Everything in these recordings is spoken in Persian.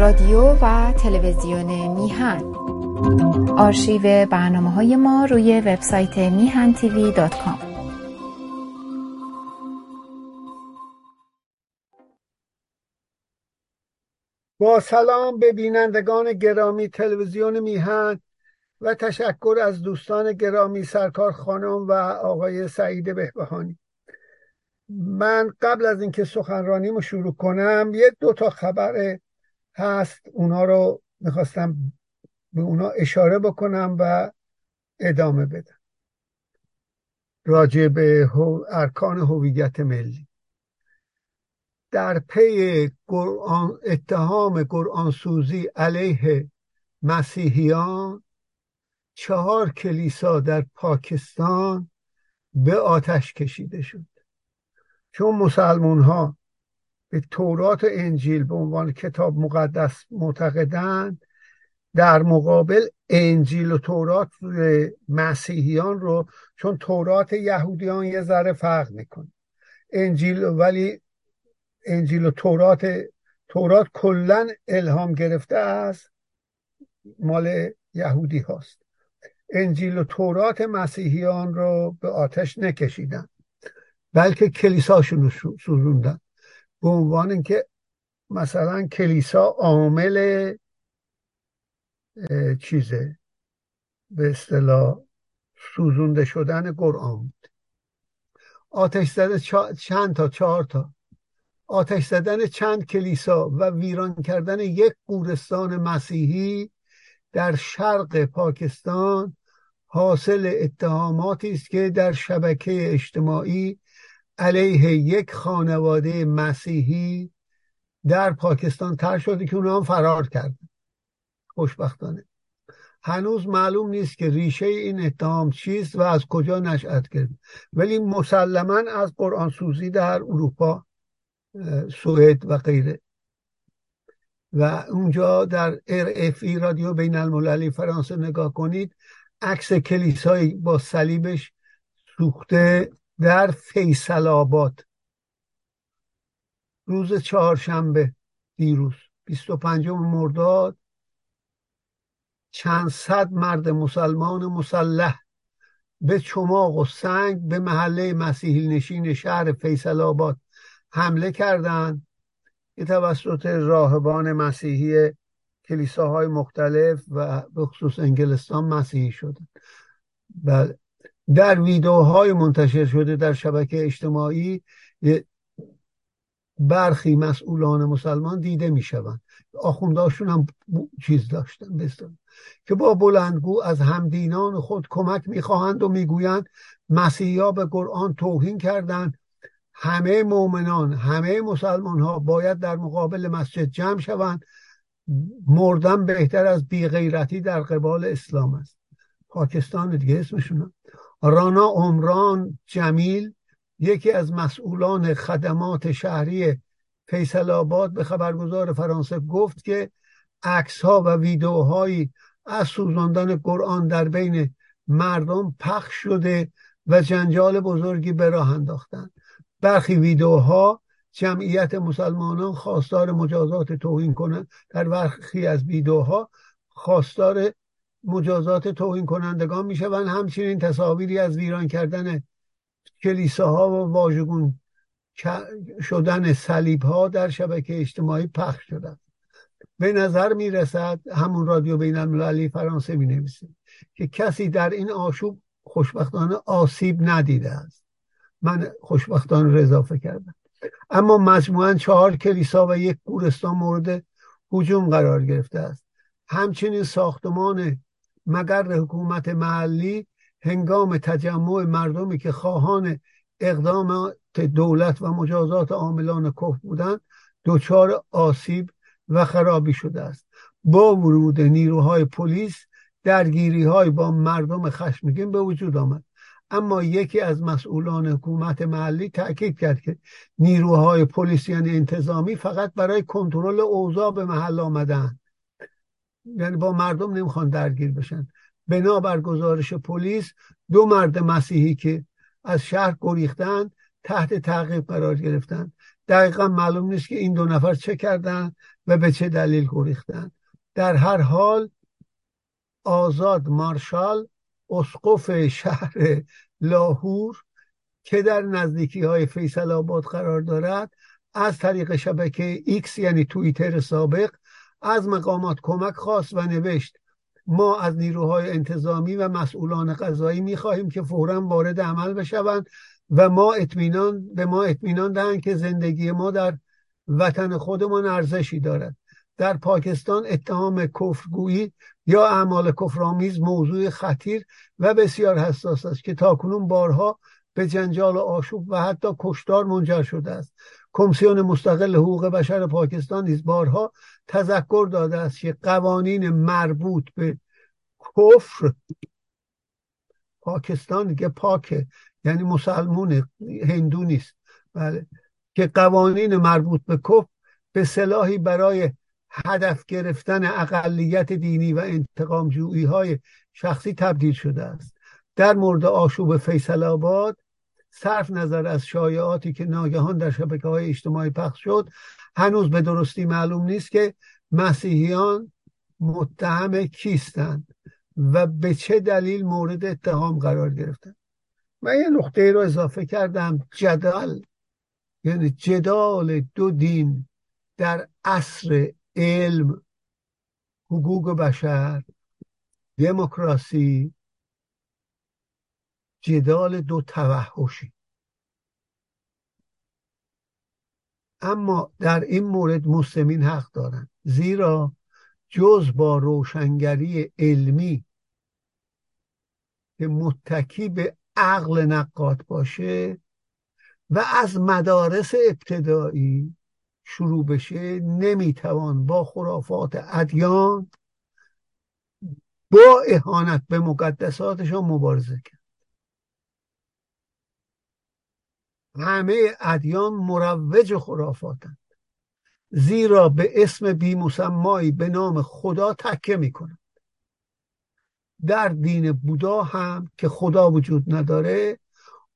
رادیو و تلویزیون میهن. آرشیو برنامه های ما روی وبسایت میهن تیوی دات کام. با سلام به بینندگان گرامی تلویزیون میهن و تشکر از دوستان گرامی سرکار خانم و آقای سعید بهبهانی. من قبل از اینکه سخنرانیمو شروع کنم یه دو تا خبر هست اونا رو می‌خواستم به اونا اشاره بکنم و ادامه بدم. راجع به ارکان هویت ملی. در پی اتهام قرآنسوزی علیه مسیحیان چهار کلیسا در پاکستان به آتش کشیده شد. چون مسلمون ها به تورات و انجیل به عنوان کتاب مقدس معتقدند در مقابل انجیل و تورات مسیحیان رو چون تورات یهودیان یه ذره فرق می‌کنه. انجیل ولی انجیل و تورات تورات کلا الهام گرفته از مال یهودی هاست. انجیل و تورات مسیحیان رو به آتش نکشیدن بلکه کلیساشون رو سوزوندن. به عنوان اینکه مثلا کلیسا عامل چیزه؟ به اصطلاح سوزونده شدن قرآن بود. آتش زده چند تا؟ چهار تا. آتش زدن چند کلیسا و ویران کردن یک گورستان مسیحی در شرق پاکستان حاصل اتهاماتی است که در شبکه اجتماعی علیه یک خانواده مسیحی در پاکستان تر شده که اونا هم فرار کردن. خوشبختانه. هنوز معلوم نیست که ریشه این اتهام چیست و از کجا نشأت کرد. ولی مسلما از قرآن سوزی در اروپا سوئد و غیره. و اونجا در ای رادیو بین المللی فرانسه نگاه کنید عکس کلیسایی با صلیبش سوخته در فیصل آباد. روز چهارشنبه دیروز 25 مرداد. چند صد مرد مسلمان مسلح به چماق و سنگ به محله مسیحی نشین شهر فیصل آباد حمله کردند. که توسط راهبان مسیحی کلیساهای مختلف و به خصوص انگلستان مسیحی شدند. بله. در ویدیوهای منتشر شده در شبکه اجتماعی برخی مسئولان مسلمان دیده می شوند آخونداشون هم چیز داشتن بستن. که با بلندگو از همدینان خود کمک می‌خواهند و می‌گویند مسیحا به قرآن توهین کردند. همه مؤمنان همه مسلمان ها باید در مقابل مسجد جمع شوند. مردن بهتر از بیغیرتی در قبال اسلام است. پاکستان دیگه اسمشون رانا عمران جمیل یکی از مسئولان خدمات شهری فیصل آباد به خبرگزار فرانسه گفت که عکس ها و ویدیوهایی از سوزاندن قرآن در بین مردم پخش شده و جنجال بزرگی به راه انداختند. برخی ویدیوها جمعیت مسلمانان خواستار مجازات توهین کنند. در برخی از ویدیوها خواستار مجازات توهین کنندگان می‌شوند. همچنین تصاویری از ویران کردن کلیساها و واژگون شدن صلیب ها در شبکه اجتماعی پخش شدن به نظر می رسد همون رادیو بین المللی فرانسه می نویسه که کسی در این آشوب خوشبختانه آسیب ندیده است. من خوشبختانه اضافه کردم. اما مجموعا چهار کلیسا و یک گورستان مورد هجوم قرار گرفته است. همچنین ساختمان مگر حکومت محلی هنگام تجمع مردمی که خواهان اقدامات دولت و مجازات عاملان کف بودند دچار آسیب و خرابی شده است. با ورود نیروهای پلیس درگیری های با مردم خشمگین به وجود آمد. اما یکی از مسئولان حکومت محلی تاکید کرد که نیروهای پلیس یعنی انتظامی فقط برای کنترل اوضاع به محل آمدن یعنی با مردم نمی‌خوان درگیر بشن. بنابر گزارش پلیس دو مرد مسیحی که از شهر گریختند تحت تعقیب قرار گرفتند دقیقا معلوم نیست که این دو نفر چه کردن و به چه دلیل گریختن. در هر حال آزاد مارشال اسقف شهر لاهور که در نزدیکی های فیصل آباد قرار دارد از طریق شبکه X یعنی توییتر سابق از مقامات کمک خواست و نوشت ما از نیروهای انتظامی و مسئولان قضایی می‌خواهیم که فورا وارد عمل بشوند و ما اطمینان به ما اطمینان دهند که زندگی ما در وطن خودمان ارزشی دارد. در پاکستان اتهام کفرگویی یا اعمال کفرآمیز موضوع خطیر و بسیار حساس است که تاکنون بارها به جنجال و آشوب و حتی کشتار منجر شده است. کمیسیون مستقل حقوق بشر پاکستان نیز بارها تذکر داده است که قوانین مربوط به کفر. پاکستان دیگه پاکه یعنی مسلمون هندو نیست. بله. که قوانین مربوط به کفر به سلاحی برای هدف گرفتن اقلیت دینی و انتقام جویی های شخصی تبدیل شده است. در مورد آشوب فیصل آباد صرف نظر از شایعاتی که ناگهان در شبکه های اجتماعی پخش شد هنوز به درستی معلوم نیست که مسیحیان متهم کیستند و به چه دلیل مورد اتهام قرار گرفتن. من یه نقطه رو اضافه کردم. جدال یعنی جدال دو دین در عصر علم حقوق بشر دموکراسی جدال دو توحشی. اما در این مورد مسلمین حق دارند زیرا جز با روشنگری علمی که متکی به عقل نقاد باشه و از مدارس ابتدایی شروع بشه نمی‌توان با خرافات ادیان با اهانت به مقدساتشان مبارزه کرد. همه ادیان مروج خرافاتند. زیرا به اسم بیمسمایی به نام خدا تکه می‌کنند. در دین بودا هم که خدا وجود نداره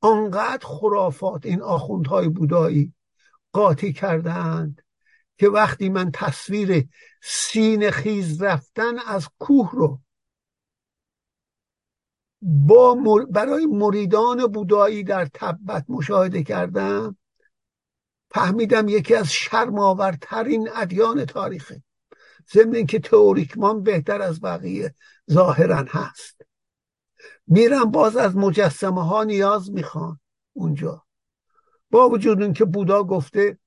آنقدر خرافات این آخوندهای بودایی قاطی کردند که وقتی من تصویر سین خیز رفتن از کوه رو با برای مریدان بودایی در تبت مشاهده کردم فهمیدم یکی از شرماورترین ادیان تاریخه. ضمن که تئوریکمان بهتر از بقیه ظاهرا هست. میرم باز از مجسمه ها نیاز می‌خوان اونجا. با وجود اینکه بودا گفته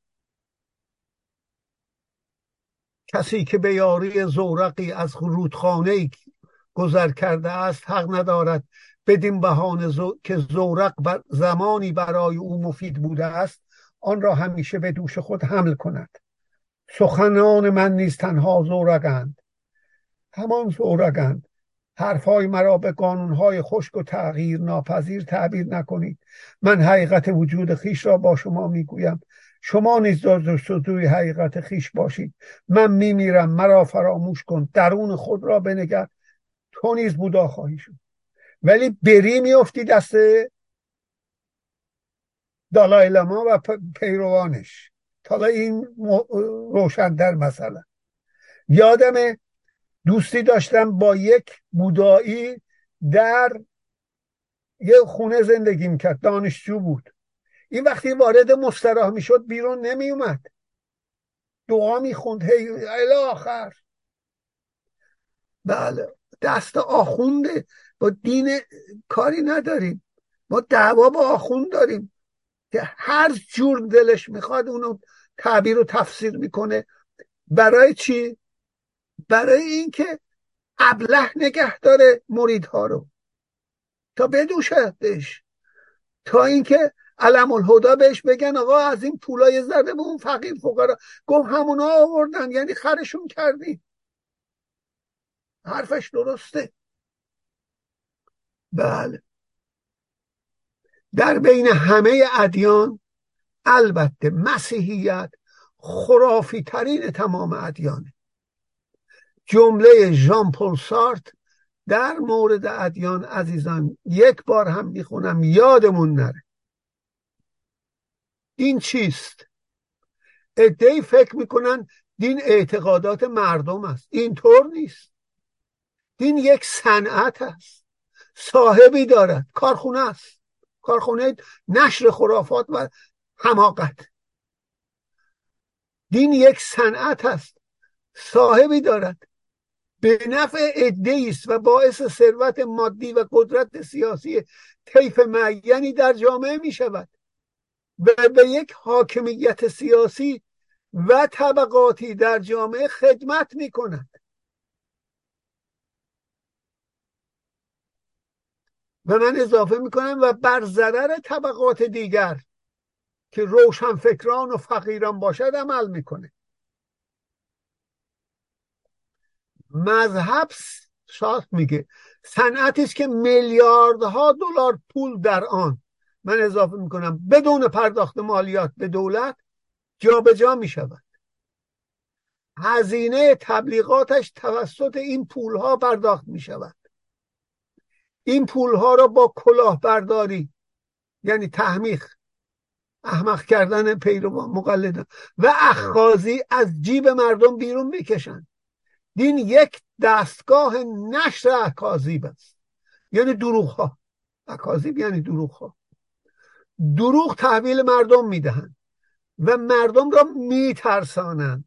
کسی که به یاری زورقی از رودخانه گذر کرده است حق ندارد. بدین بهانه که زورق بر زمانی برای او مفید بوده است آن را همیشه به دوش خود حمل کند. سخنان من نیز تنها زورقند. همان زورقند. حرفهای مرا به قانونهای خشک و تغییر ناپذیر تعبیر نکنید. من حقیقت وجود خیش را با شما می‌گویم. شما نیز جستجوی حقیقت خیش باشید. من میمیرم. مرا فراموش کن. درون خود را بنگر. تو نیز بودا خواهی شد. ولی بری میافتی دست دالای لما و پیروانش. تا این روشن در مثلا. یادم دوستی داشتم با یک بودایی در یه خونه زندگی می‌کرد. دانشجو بود. این وقتی وارد مستراح می‌شد بیرون نمیومد دعا می‌خوند. هی آخر. بله. دست آخونده. با دین کاری نداریم. ما دعوا با آخوند داریم. که هر جور دلش می‌خواد اونو تعبیر و تفسیر می‌کنه. برای چی؟ برای اینکه ابله نگه داره مریدها رو. تا بدوشدش تا اینکه علم الهدا بهش بگن آقا از این پولای زده به اون فقیر فقرا. گفت همونا آوردن یعنی خرشون کردی. حرفش درسته. بله. در بین همه ادیان البته مسیحیت خرافی ترین تمام ادیانه. جمله ژان پل سارت در مورد ادیان عزیزان یک بار هم می‌خونم یادمون نره. این چیست؟ ادهی فکر می‌کنن دین اعتقادات مردم است. اینطور نیست. دین یک صنعت است. صاحبی دارد. کارخونه است. کارخونه نشر خرافات و حماقت. دین یک صنعت است. صاحبی دارد. به نفع عده است و باعث ثروت مادی و قدرت سیاسی طیف معینی در جامعه می شود و به یک حاکمیت سیاسی و طبقاتی در جامعه خدمت می کند و من اضافه می کنم و بر ضرر طبقات دیگر که روشن فکران و فقیران باشد عمل می‌کنه. مذهب شاخ میگه صنعتی است که میلیاردها دلار پول در آن. من اضافه می‌کنم بدون پرداخت مالیات به دولت جابجا جا می هزینه تبلیغاتش توسط این پولها پرداخت می شود این پولها را با کلاهبرداری یعنی تحمیخ احمق کردن پیروان مقلدان و اخخازی از جیب مردم بیرون می‌کشند دین یک دستگاه نشر اکاذیب است. یعنی دروغ ها اکاذیب یعنی دروغ ها دروغ تحویل مردم می‌دهند و مردم را میترسانند.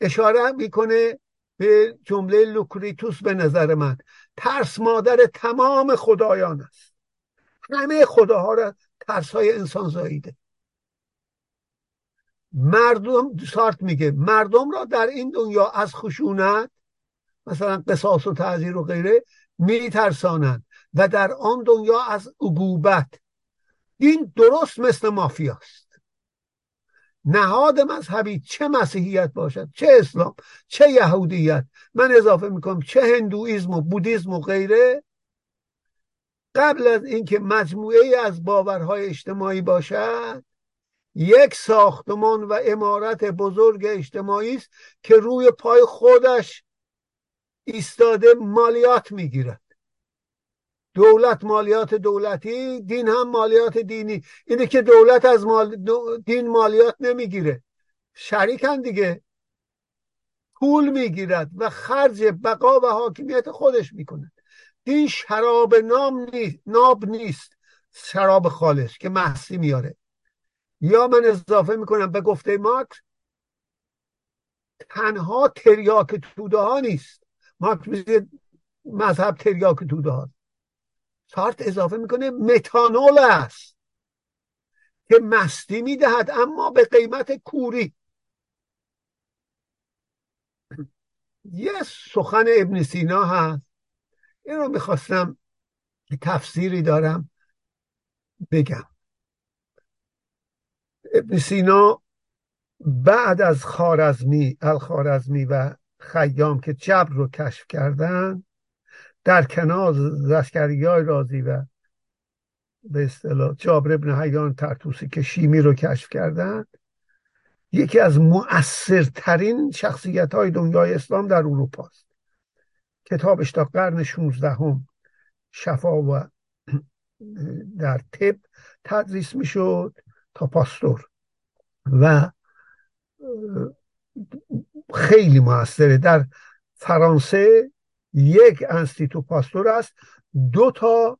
اشاره می‌کنه به جمله لوکریتوس به نظر من. ترس مادر تمام خدایان است. همه خداها را ترس های انسان زاییده. مردم سارت میگه مردم را در این دنیا از خشونت مثلا قصاص و تعذیر و غیره میترسانند و در آن دنیا از عقوبت. این درست مثل مافیاست. نهاد مذهبی چه مسیحیت باشد چه اسلام چه یهودیت. من اضافه می‌کنم چه هندویزم و بودیزم و غیره. قبل از اینکه مجموعه از باورهای اجتماعی باشد یک ساختمان و امارت بزرگ اجتماعی است که روی پای خودش ایستاده مالیات می‌گیرد. دولت مالیات دولتی دین هم مالیات دینی. اینه که دولت از مال دین مالیات نمی‌گیره. شریکن دیگه. پول می‌گیرد و خرج بقا و حاکمیت خودش می‌کند دین شراب نام نیست ناب نیست. شراب خالص که محسی میاره. یا من اضافه می‌کنم به گفته مارکس تنها تریاک توده ها نیست. مارکس میگه مذهب تریاک توده ها سارت اضافه می‌کنه متانول است که مستی می‌دهد اما به قیمت کوری. یه سخن ابن سینا هست. این رو می‌خواستم تفسیری دارم بگم. ابن سینا بعد از خارزمی الخارزمی و خیام که جبر رو کشف کردن در کنار زشکری های رازی و به اصطلاح جابر ابن حیان ترتوسی که شیمی رو کشف کردن یکی از مؤثرترین شخصیت های دنیای اسلام در اروپا است. کتابش تا قرن 16 هم شفا و در طب تدریس می‌شد تا پاستور. و خیلی موثره در فرانسه یک انستیتو پاستور است دو تا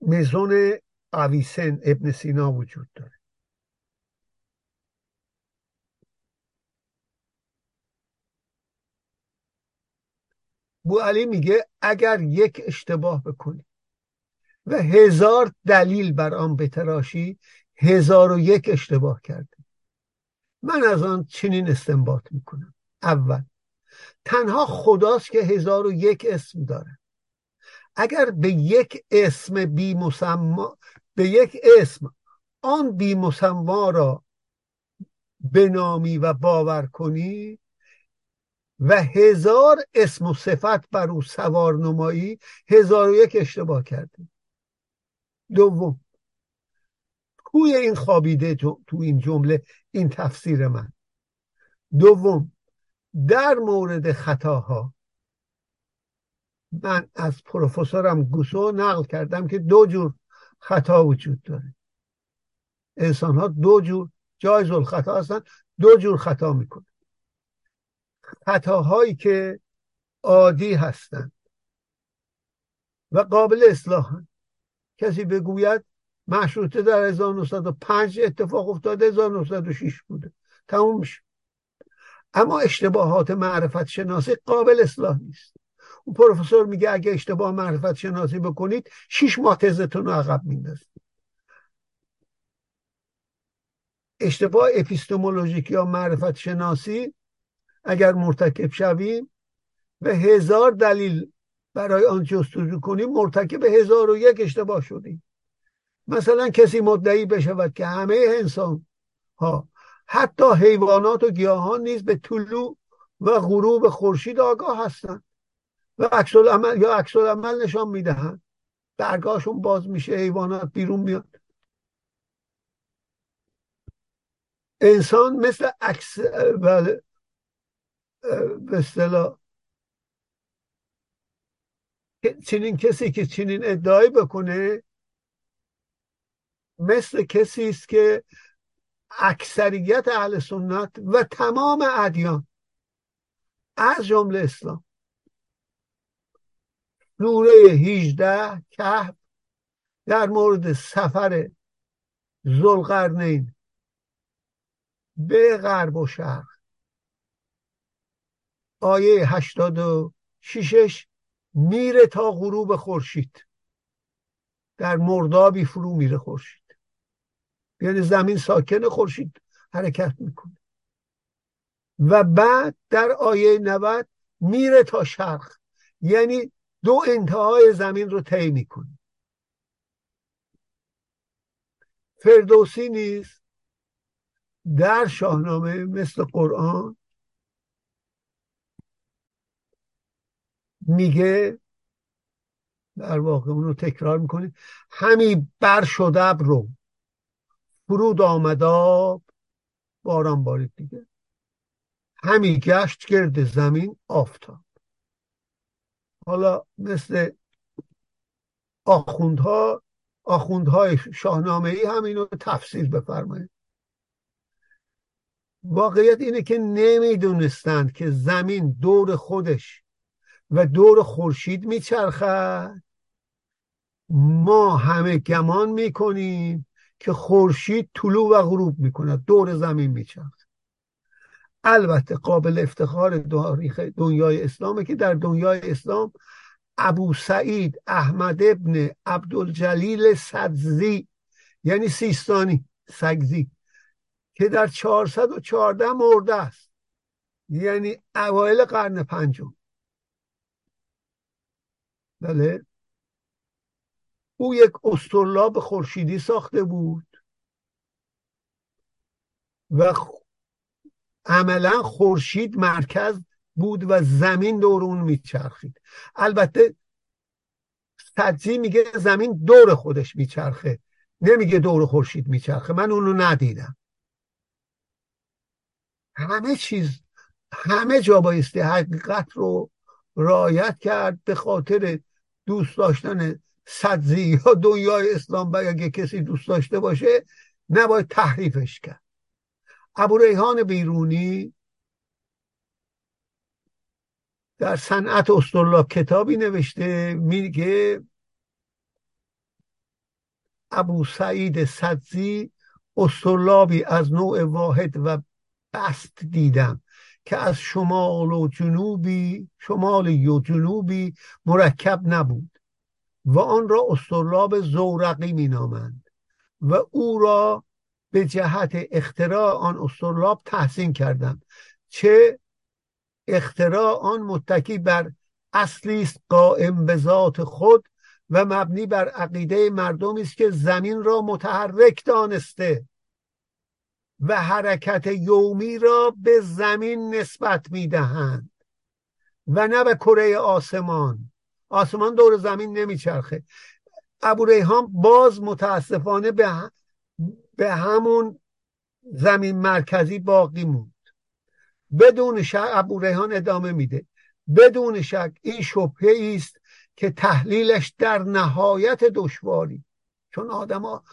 مزون اویسن ابن سینا وجود داره. بو علی میگه اگر یک اشتباه بکنی و هزار دلیل بر آن بتراشی هزار و یک اشتباه کرده من از آن چنین استنباط می‌کنم. اول تنها خداست که هزار و یک اسم داره. اگر به یک اسم بی مسما به یک اسم آن بی مسما را بنامی و باور کنی و هزار اسم و صفت بر او سوار نمایی هزار و یک اشتباه کردی. دوم توی این خوابیده تو این جمله این تفسیر من. دوم در مورد خطاها. من از پروفسورم گوسو نقل کردم که دو جور خطا وجود داره. انسان ها دو جور جایز الخطا هستن دو جور خطا می‌کنه خطاهایی که عادی هستند و قابل اصلاح کسی بگوید مشروطه در 1905 اتفاق افتاده 1906 بوده. تموم میشه. اما اشتباهات معرفت شناسی قابل اصلاح نیست. اون پروفسور میگه اگه اشتباه معرفت شناسی بکنید شیش ماه تزتون رو عقب میندازید. اشتباه اپیستمولوژیک یا معرفت شناسی اگر مرتکب شویم به هزار دلیل برای آن جستجو کنیم مرتکب هزار و یک اشتباه شدیم. مثلا کسی مدعی بشود که همه انسان ها حتی حیوانات و گیاهان نیز به طلوع و غروب خورشید آگاه هستند و عکس عمل یا عکس عمل نشان می‌دهند. درگاهشون باز میشه حیوانات بیرون میاد انسان مثل عکس بله به اصطلاح چنین کسی که چنین ادعایی بکنه مثل کسی است که اکثریت اهل سنت و تمام ادیان از جمله اسلام. سوره 18 کهف در مورد سفر زلقرنین به غرب و شرق. آیه 86 میره تا غروب خورشید. در مردابی فرو میره خورشید. یعنی زمین ساکن خورشید حرکت می‌کنه. و بعد در آیه 90 میره تا شرق. یعنی دو انتهای زمین رو طی می‌کنه. فردوسی نیست در شاهنامه مثل قرآن میگه در واقع اونو تکرار می‌کنه همی بر شده رو فرود آمداب باران بارید دیگه. همی گشت گرد زمین آفتاب. حالا مثل آخوندها آخوندهای شاهنامه ای هم اینو تفسیر بفرمایید. واقعیت اینه که نمی‌دونستند که زمین دور خودش و دور خورشید میچرخد. ما همه گمان می‌کنیم که خورشید طلوع و غروب می‌کند دور زمین میچرخد. البته قابل افتخار دنیای اسلامه که در دنیای اسلام ابو سعید احمد ابن عبدالجلیل سدزی یعنی سیستانی سگزی که در 414 مرده است. یعنی اوایل قرن پنجم. بله؟ او یک استرلاب خورشیدی ساخته بود و عملا خورشید مرکز بود و زمین دور اون میچرخید. البته تجزیه میگه زمین دور خودش میچرخه نمیگه دور خورشید میچرخه. من اونو ندیدم. همه چیز همه جا بایستی حقیقت رو رایت کرد به خاطر دوست داشتن صدزی یا دنیای اسلام و اگه کسی دوست داشته باشه نباید تحریفش کرد. ابو ریحان بیرونی در صنعت استرلاب کتابی نوشته میگه ابو سعید صدزی استرلابی از نوع واحد و بست دیدم که از شمال و جنوبی شمالی و جنوبی مرکب نبود. و آن را استرلاب زورقی مینامند و او را به جهت اختراع آن استرلاب تحسین کردم چه اختراع آن متکی بر اصلی است قائم به ذات خود و مبنی بر عقیده مردمی است که زمین را متحرک دانسته و حرکت یومی را به زمین نسبت می‌دهند و نه به کره آسمان. آسمان دور زمین نمیچرخه. ابو ریحان باز متاسفانه به, به همون زمین مرکزی باقی موند. بدون شک ابو ریحان ادامه میده. بدون شک این شبهه است که تحلیلش در نهایت دشواری. چون آدما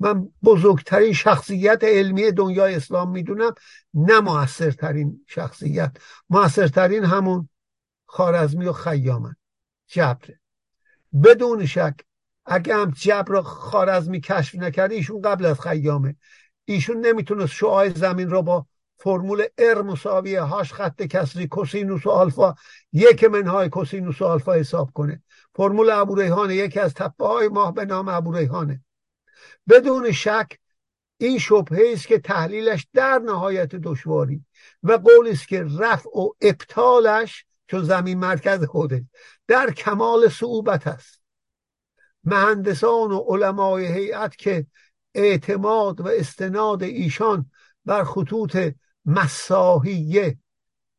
من بزرگترین شخصیت علمی دنیای اسلام می‌دونم نه موثرترین شخصیت. موثرترین همون خارزمی و خیامن. جبره بدون شک اگه هم جبر خارزمی کشف نکرده ایشون قبل از خیامه. ایشون نمی‌تونست شعاع زمین را با فرمول ار مساوی هاش خط کسری کوسینوس و آلفا یک منهای کوسینوس و آلفا حساب کنه. فرمول ابو یکی از تپه های ماه به نام ابو بدون شک این شبهه است که تحلیلش در نهایت دشواری و قول است که رفع و ابطالش چون زمین مرکز خوده در کمال صعوبت است. مهندسان و علمای هیئت که اعتماد و استناد ایشان بر خطوط مساحیه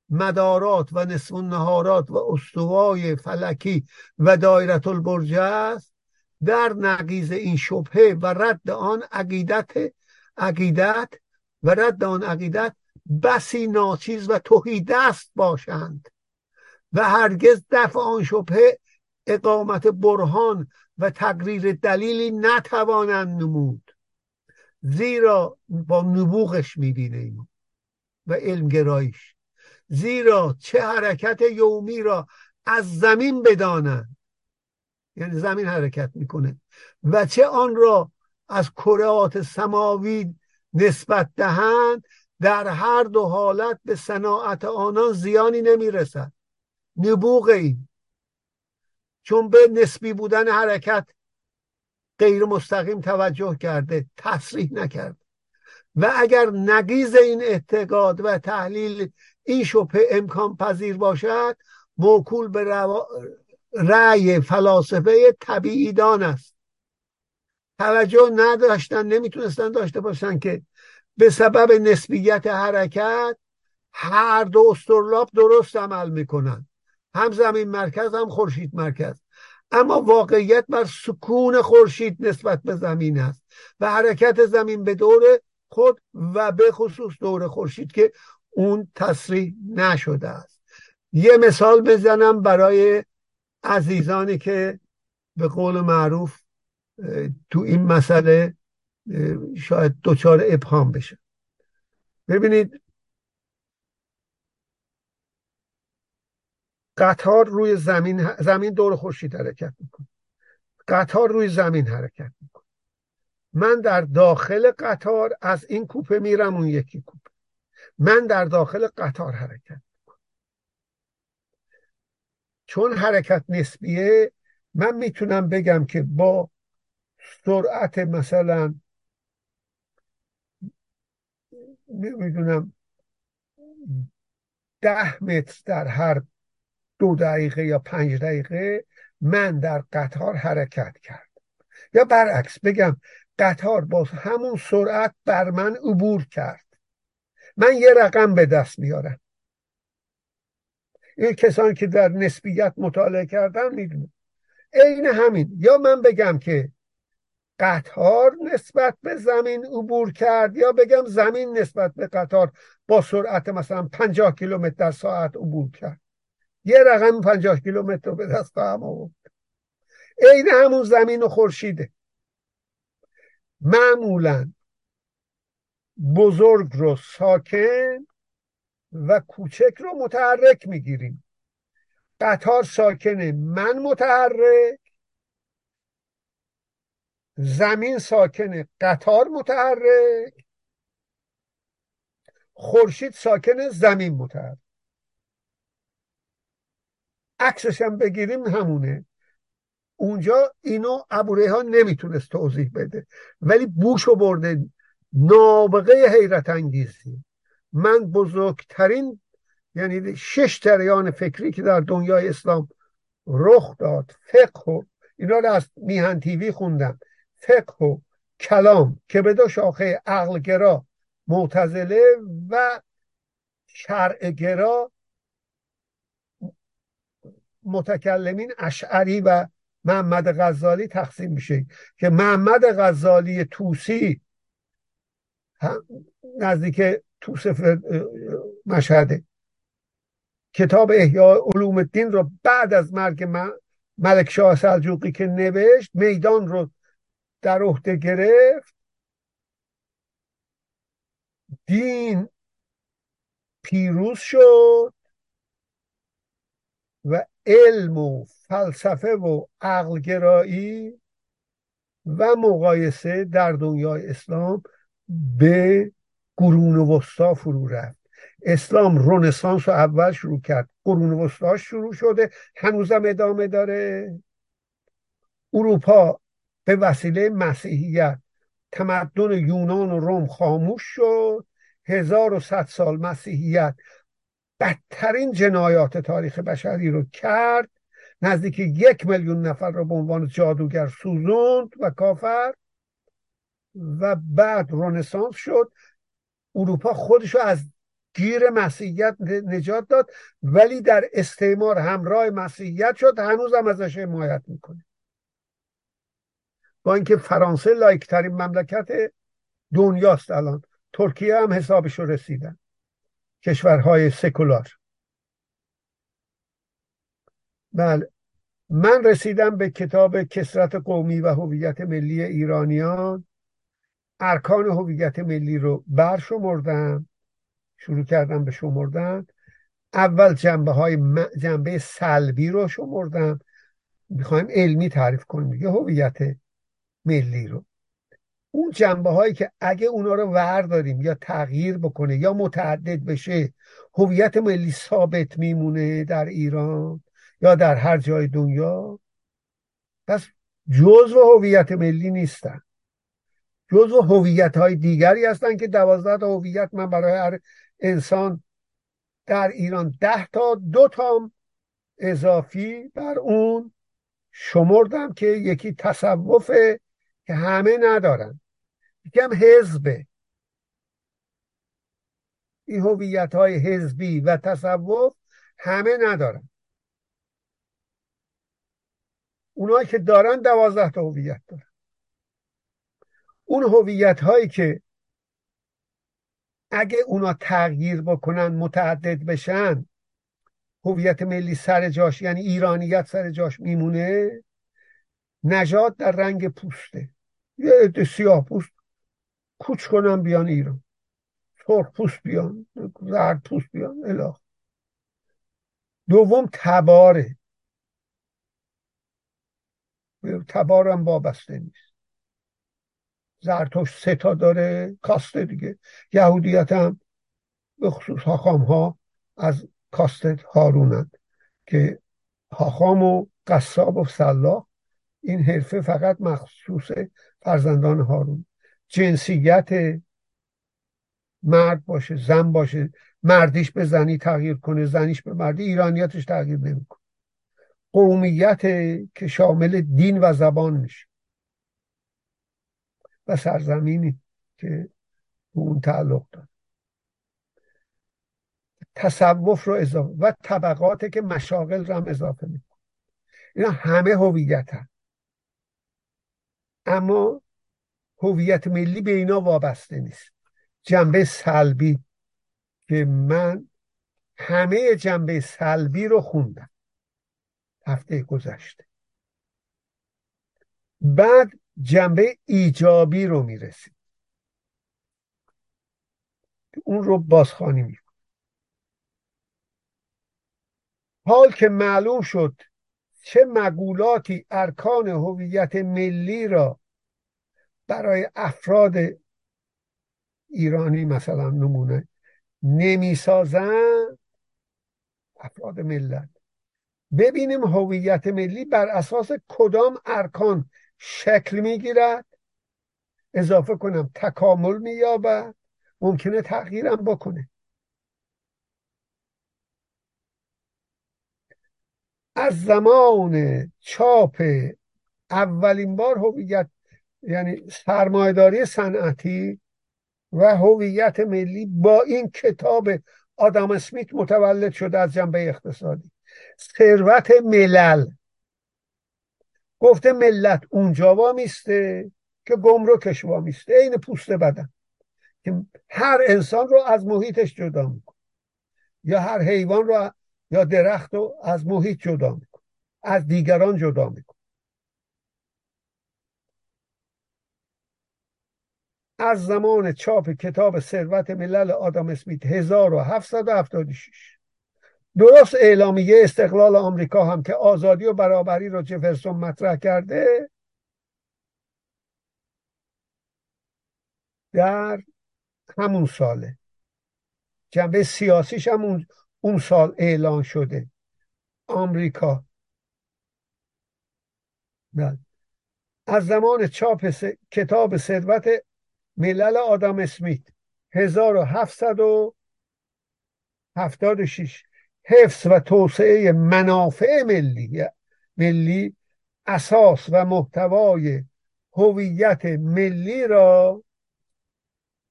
مدارات و نصف النهارات و استوای فلکی و دایرت البرج است در نقیز این شبهه و رد آن عقیدت عقیدت و رد آن عقیدت بسی ناچیز و توهی دست باشند. و هرگز دفع آن شبهه اقامت برهان و تقریر دلیلی نتوانند نمود. زیرا با نبوغش می‌بینه اینو و علمگرایش زیرا چه حرکت یومی را از زمین بدانند یعنی زمین حرکت می‌کنه. و چه آن را از کرات سماوی نسبت دهند در هر دو حالت به صناعت آنان زیانی نمی‌رسد. نبوغ این. چون به نسبی بودن حرکت غیر مستقیم توجه کرده تصریح نکرده. و اگر نقیز این اعتقاد و تحلیل این شبه امکان پذیر باشد موکول به رأی فلاسفه طبیعی دان است. توجه نداشتن نمی‌تونستن داشته باشن که به سبب نسبیت حرکت هر دو استرلاب درست عمل می‌کنن. هم زمین مرکز هم خورشید مرکز. اما واقعیت بر سکون خورشید نسبت به زمین است و حرکت زمین به دور خود و به خصوص دور خورشید که اون تصریح نشده است. یه مثال بزنم برای عزیزانی که به قول معروف تو این مسئله شاید دچار ابهام بشه. ببینید قطار روی زمین زمین دور خورشید حرکت می‌کنه. قطار روی زمین حرکت می‌کنه. من در داخل قطار از این کوپه میرم اون یکی کوپه. من در داخل قطار حرکت چون حرکت نسبیه من می‌تونم بگم که با سرعت مثلا نمی‌دونم ده متر در هر دو دقیقه یا پنج دقیقه من در قطار حرکت کرد یا برعکس بگم قطار با همون سرعت بر من عبور کرد. من یه رقم به دست میارم. این کسانی که در نسبیت مطالعه کردن می‌دونن. عین همین. یا من بگم که قطار نسبت به زمین عبور کرد یا بگم زمین نسبت به قطار با سرعت مثلا 50 کیلومتر در ساعت عبور کرد. یه رقم 50 کیلومتر رو به دست خواهم آورد. عین همون زمین و خورشیده. معمولا بزرگ رو ساکن و کوچک رو متحرک می‌گیریم. قطار ساکنه من متحرک زمین ساکنه قطار متحرک خورشید ساکنه زمین متحرک. عکسش هم بگیریم همونه. اونجا اینو ابوره ها نمی‌تونست توضیح بده. ولی بوشو برده نابغه حیرت انگیزی. من بزرگترین یعنی شش تریان فکری که در دنیای اسلام رخ داد فقه و اینا رو از میهن تیوی خوندم. فقه و کلام که به دو شاخه عقلگرا معتزله و شرعگرا متکلمین اشعری و محمد غزالی تقسیم میشه که محمد غزالی توسی نزدیک توصف مشهده. کتاب احیاء علوم الدین رو بعد از مرگ ملک شاه سلجوقی که نوشت میدان رو در عهده گرفت. دین پیروز شد. و علم و فلسفه و عقلگرایی و مقایسه در دنیای اسلام به قرون وسطا فرو رفت. اسلام رونسانس رو اول شروع کرد. قرون وسطا شروع شده. هنوزم ادامه داره. اروپا به وسیله مسیحیت تمدن یونان و روم خاموش شد. هزار و صد سال مسیحیت بدترین جنایات تاریخ بشری رو کرد نزدیک یک میلیون نفر رو به عنوان جادوگر سوزوند و کافر و بعد رنسانس شد. اروپا خودش رو از گیر مسیحیت نجات داد ولی در استعمار همراه مسیحیت شد. هنوز هم ازش حمایت می‌کنه. با اینکه فرانسه لایکترین مملکت دنیاست الان ترکیه هم حسابش رو رسیدن. کشورهای سکولار. بله. من رسیدم به کتاب کسرت قومی و هویت ملی ایرانیان. ارکان هویت ملی رو برشمردم. شروع کردم به شمردن. اول جنبه های جنبه سلبی رو شمردم. می‌خوایم علمی تعریف کنیم. یه هویت ملی رو. اون جنبه هایی که اگه اونا رو ورداریم یا تغییر بکنه یا متعدد بشه هویت ملی ثابت میمونه در ایران یا در هر جای دنیا. پس جزو هویت ملی نیستن. جزو هویت های دیگری هستن که دوازده تا هویت من برای هر انسان در ایران ده تا دو تا اضافی بر اون شمردم که یکی تصوفه که همه ندارن. یکم حزبه. این هویت های حزبی و تصوف همه ندارن. اونایی که دارن دوازده تا هویت دارن. اون هویت هایی که اگه اونا تغییر بکنن متعدد بشن هویت ملی سر جاش یعنی ایرانیت سر جاش میمونه نجات در رنگ پوسته. یه عده سیاه پوست کوچ کنن بیان ایران. سرخ پوست بیان زرد پوست بیان اله دوم تباره. تبارم وابسته نیست. زرتوش سه تا داره کاسته دیگه. یهودیت هم به خصوص حاخام ها از کاسته هارونند که حاخام و قصاب و سلاح این حرفه فقط مخصوص فرزندان هارون. جنسیت مرد باشه زن باشه. مردیش به زنی تغییر کنه زنیش به مردی ایرانیتش تغییر نمی‌کنه. قومیت که شامل دین و زبان میشه. و سرزمینی که به اون تعلق داره. تصوف رو اضافه و طبقات که مشاغل رو هم اضافه می‌کنه. اینا همه هویت. اما هویت ملی به اینا وابسته نیست. جنبه سلبی که من همه جنبه سلبی رو خوندم. هفته گذشته. بعد جنبه ایجابی رو می‌رسیم. اون رو بازخوانی می‌کنم. حال که معلوم شد چه مقولاتی ارکان هویت ملی را برای افراد ایرانی مثلا نمونه نمی‌سازن افراد ملت. ببینیم هویت ملی بر اساس کدام ارکان شکل می‌گیرد. اضافه کنم تکامل مییابد. ممکنه تغییرم بکنه. از زمان چاپ اولین بار هویت یعنی سرمایداری صنعتی و هویت ملی با این کتاب آدم اسمیت متولد شده از جنبه اقتصادی. ثروت ملل. گفته ملت اونجا وامیسته که گمرکش وامیسته. عین پوست بدن. که هر انسان رو از محیطش جدا می‌کنه. یا هر حیوان رو یا درخت رو از محیط جدا می‌کنه. از دیگران جدا می‌کنه. از زمان چاپ کتاب ثروت ملل آدم اسمیت 1776 درست اعلامیه استقلال آمریکا هم که آزادی و برابری رو جفرسون مطرح کرده؟ در همون ساله. جنبه سیاسیش هم اون سال اعلان شده. آمریکا. بله. از زمان چاپ کتاب ثروت ملل آدم اسمیت. 1776 حفظ و توسعه منافع ملی. ملی اساس و محتوای هویت ملی را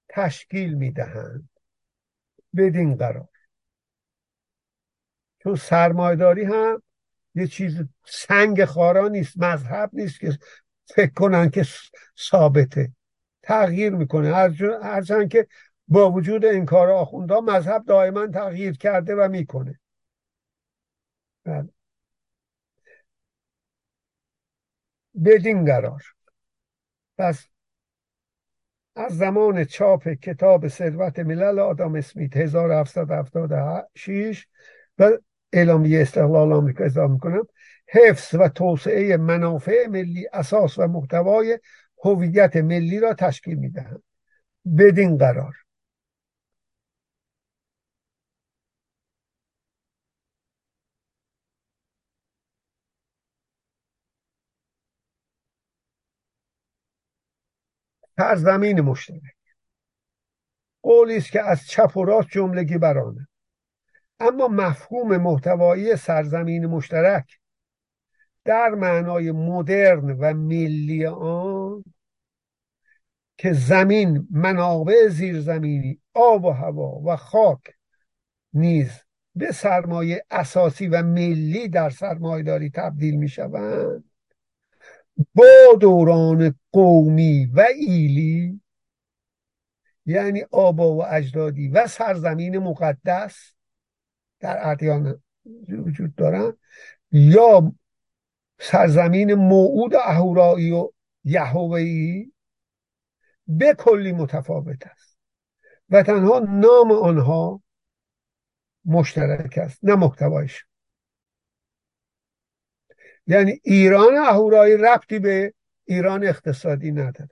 تشکیل می‌دهند. بدین قرار. چون سرمایداری هم یه چیز سنگ خارا نیست مذهب نیست که فکر کنن که ثابته. تغییر می‌کنه. هرچند که با وجود این کار آخونده مذهب دائما تغییر کرده و می‌کنه. بله. بدین قرار. پس از زمان چاپ کتاب ثروت ملل آدم اسمیت 1776 و اعلامیه استقلال آمریکا اضافه می‌کنم حفظ و توسعه منافع ملی اساس و محتوای هویت ملی را تشکیل می‌دهند. بدین قرار. زمین مشترک. قولی است که از چپ و راست جملگی برانه اما مفهوم محتوایی سرزمین مشترک در معنای مدرن و ملی آن که زمین منابع زیرزمینی آب و هوا و خاک نیز به سرمایه اساسی و ملی در سرمایهداری تبدیل می شوند با دوران قومی و ایلی یعنی آبا و اجدادی و سرزمین مقدس در ادیان وجود دارن یا سرزمین موعود اهورایی و یهوهی به کلی متفاوت است و تنها نام آنها مشترک است نه محتوایش. یعنی ایران اهورایی ربطی به ایران اقتصادی نداره.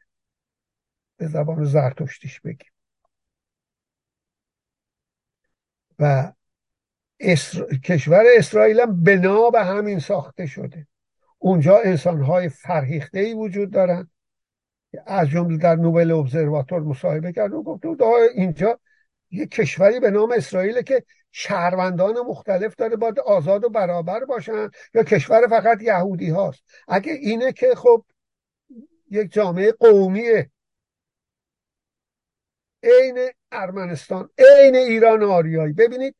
به زبان زرتشتیش بگیم. و کشور اسرائیل هم بنا به همین ساخته شده. اونجا انسانهای فرهیخته ای وجود دارن. از جمله در نوبل ابزرواتور مصاحبه کرد و گفت اینجا یه کشوری به نام اسرائیل که شهروندان مختلف داره باید آزاد و برابر باشن. یا کشور فقط یهودی هاست. اگه اینه که خب یک جامعه قومیه. عین ارمنستان عین ایران آریایی. ببینید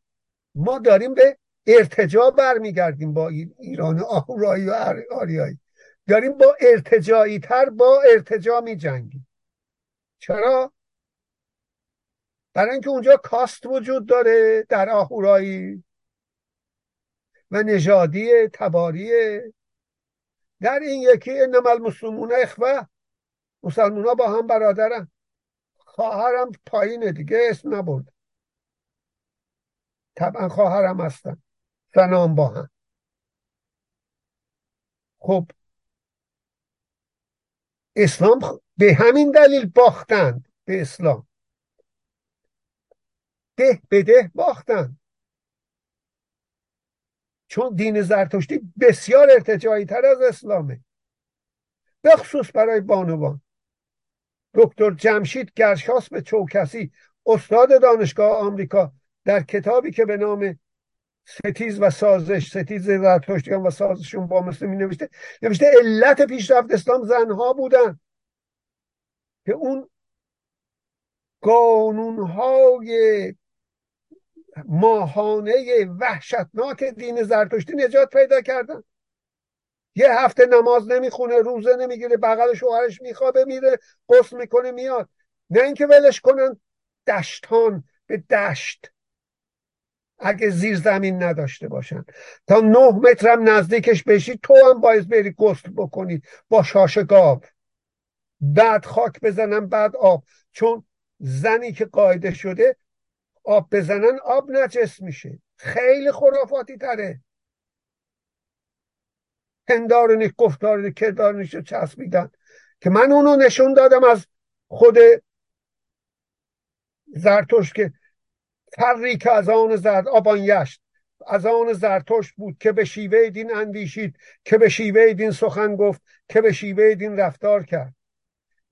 ما داریم به ارتجا برمیگردیم با ایران آهورایی و آریایی. داریم با ارتجایی تر با ارتجا می جنگیم چرا؟ برای اینکه اونجا کاست وجود داره در آهورایی و نژادی تباری. در این یکی انما المسلمون اخوه. مسلمون ها با هم برادرن. خواهرم پایینه دیگه اسم نبرد. طبعا خواهرم هستن. زنان با هم. خب اسلام به همین دلیل باختند به اسلام. ده به ده باختند. چون دین زرتشتی بسیار ارتجایی تر از اسلامه. بخصوص برای بانوان. دکتر جمشید گرشاس به چوکسی استاد دانشگاه آمریکا در کتابی که به نام ستیز و سازش ستیز زرتشتیان و سازشون با مثل می نوشته. نوشته علت پیشرفت اسلام زنها بودن که اون قانونهای ماهانه وحشتناک دین زرتشتی نجات پیدا کردن. یه هفته نماز نمی‌خونه روزه نمی‌گیره بغل شوهرش میخوابه میره قسل می‌کنه میاد. نه اینکه ولش کنن دشتان به دشت اگه زیر زمین نداشته باشن. تا نه مترم نزدیکش بشی تو هم باید بری گست بکنی با شاش گاو. بعد خاک بزنن بعد آب. چون زنی که قاعده شده آب بزنن آب نجس میشه. خیلی خرافاتی تره. هندارونی گفتارونی کردارونیش رو چسبیدن. که من اونو نشون دادم از خود زرتوش که فری که از آن زرد آبان یشت از آن زرتشت بود که به شیوه دین اندیشید که به شیوه دین سخن گفت که به شیوه دین رفتار کرد.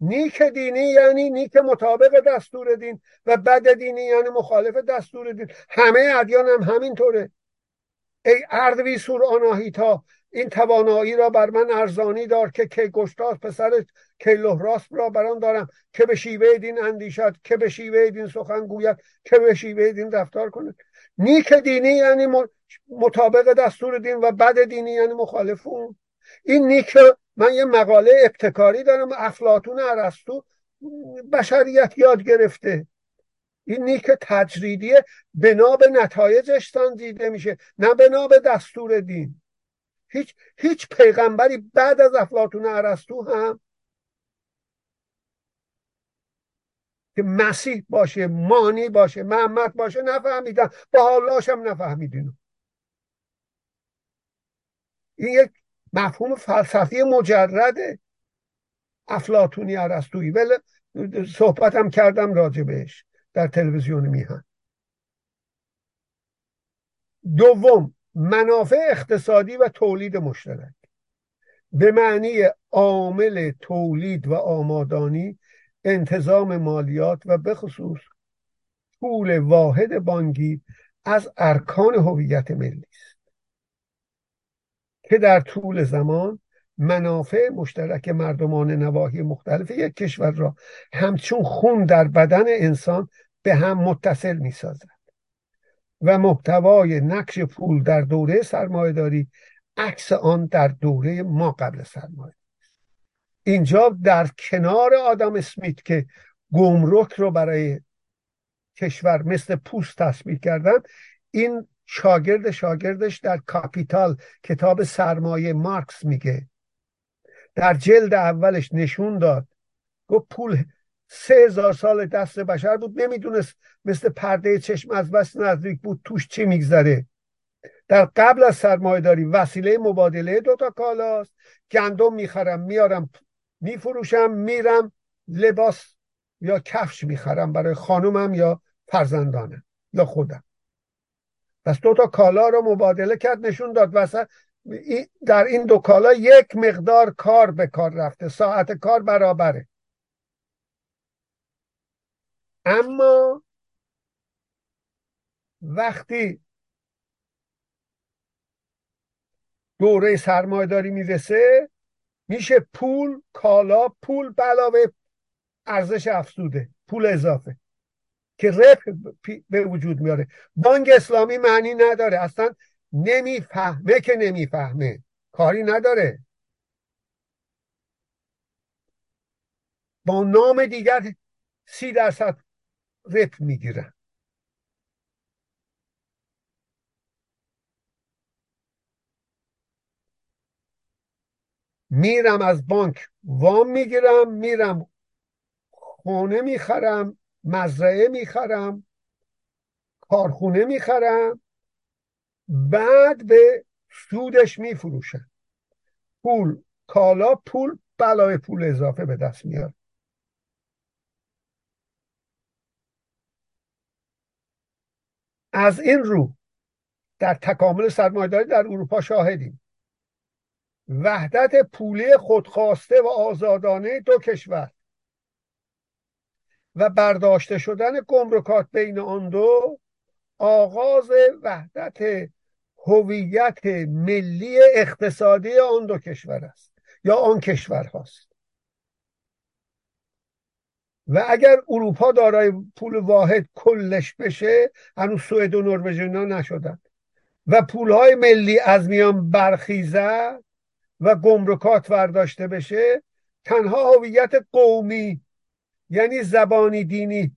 نیک دینی یعنی نیک مطابق دستور دین و بد دینی یعنی مخالف دستور دین. همه ادیان هم همینطوره. ای اردوی سور آناهیتا این توانایی را بر من ارزانی دار که کی گشتاس پسر کی لحراس را بران دارم که به شیوه دین اندیشد که به شیوه دین سخن گوید که به شیوه دین رفتار کند. نیک دینی یعنی مطابق دستور دین و بد دینی یعنی مخالف اون این نیک من یه مقاله ابتکاری دارم افلاتون ارسطو بشریت یاد گرفته. این نیک تجریدیه بنا به نتایجش دیده میشه نه بنا به دستور دین. هیچ هیچ پیغمبری بعد از افلاتون ارسطو هم که مسیح باشه مانی باشه محمد باشه نفهمیدن. با حالاش هم نفهمیدین این یک مفهوم فلسفی مجرده افلاتونی عرستویی ولی صحبتم کردم راجع بهش در تلویزیون میهن. دوم منافع اقتصادی و تولید مشترک. به معنی عامل تولید و آمادانی انتظام مالیات و به خصوص پول واحد بانکی از ارکان هویت ملی است. که در طول زمان منافع مشترک مردمان نواحی مختلف یک کشور را همچون خون در بدن انسان به هم متصل می سازد و محتوای نقش پول در دوره سرمایهداری عکس آن در دوره ما قبل سرمایه اینجا در کنار آدم اسمیت که گمرک رو برای کشور مثل پوست تصویر کردن این شاگرد شاگردش در کاپیتال کتاب سرمایه مارکس میگه. در جلد اولش نشون داد. گفت پول سه هزار سال دست بشر بود. نمی‌دونست مثل پرده چشم از بس نزدیک بود توش چی میگذره. در قبل از سرمایه داری وسیله مبادله دوتا کالاست گندم می‌خرم میارم میفروشم میرم لباس یا کفش می‌خرم برای خانومم یا فرزندانم یا خودم. پس دو تا کالا رو مبادله کرد نشون داد وسط در این دو کالا یک مقدار کار به کار رفته. ساعت کار برابره. اما وقتی دوره سرمایه داری می‌رسه میشه پول کالا پول به علاوه ارزش افزوده پول اضافه که رپ به وجود میاره. بانک اسلامی معنی نداره. اصلا نمی‌فهمه که نمی‌فهمه. کاری نداره. با نام دیگر سی درصد رپ می‌گیرن. میرم از بانک وام می‌گیرم میرم خونه می‌خرم مزرعه می‌خرم کارخونه می‌خرم بعد به سودش میفروشم. پول کالا پول بلای پول اضافه به دست میاد از این رو در تکامل سرمایهداری در اروپا شاهدیم. وحدت پولی خودخواسته و آزادانه دو کشور و برداشته شدن گمرکات بین آن دو آغاز وحدت هویت ملی اقتصادی آن دو کشور است یا آن کشور هاست و اگر اروپا دارای پول واحد کلش بشه هنوز سوئد و نروژ نشدن. و پولهای ملی از میان برخیزد و گمرکات برداشته بشه تنها هویت قومی یعنی زبانی دینی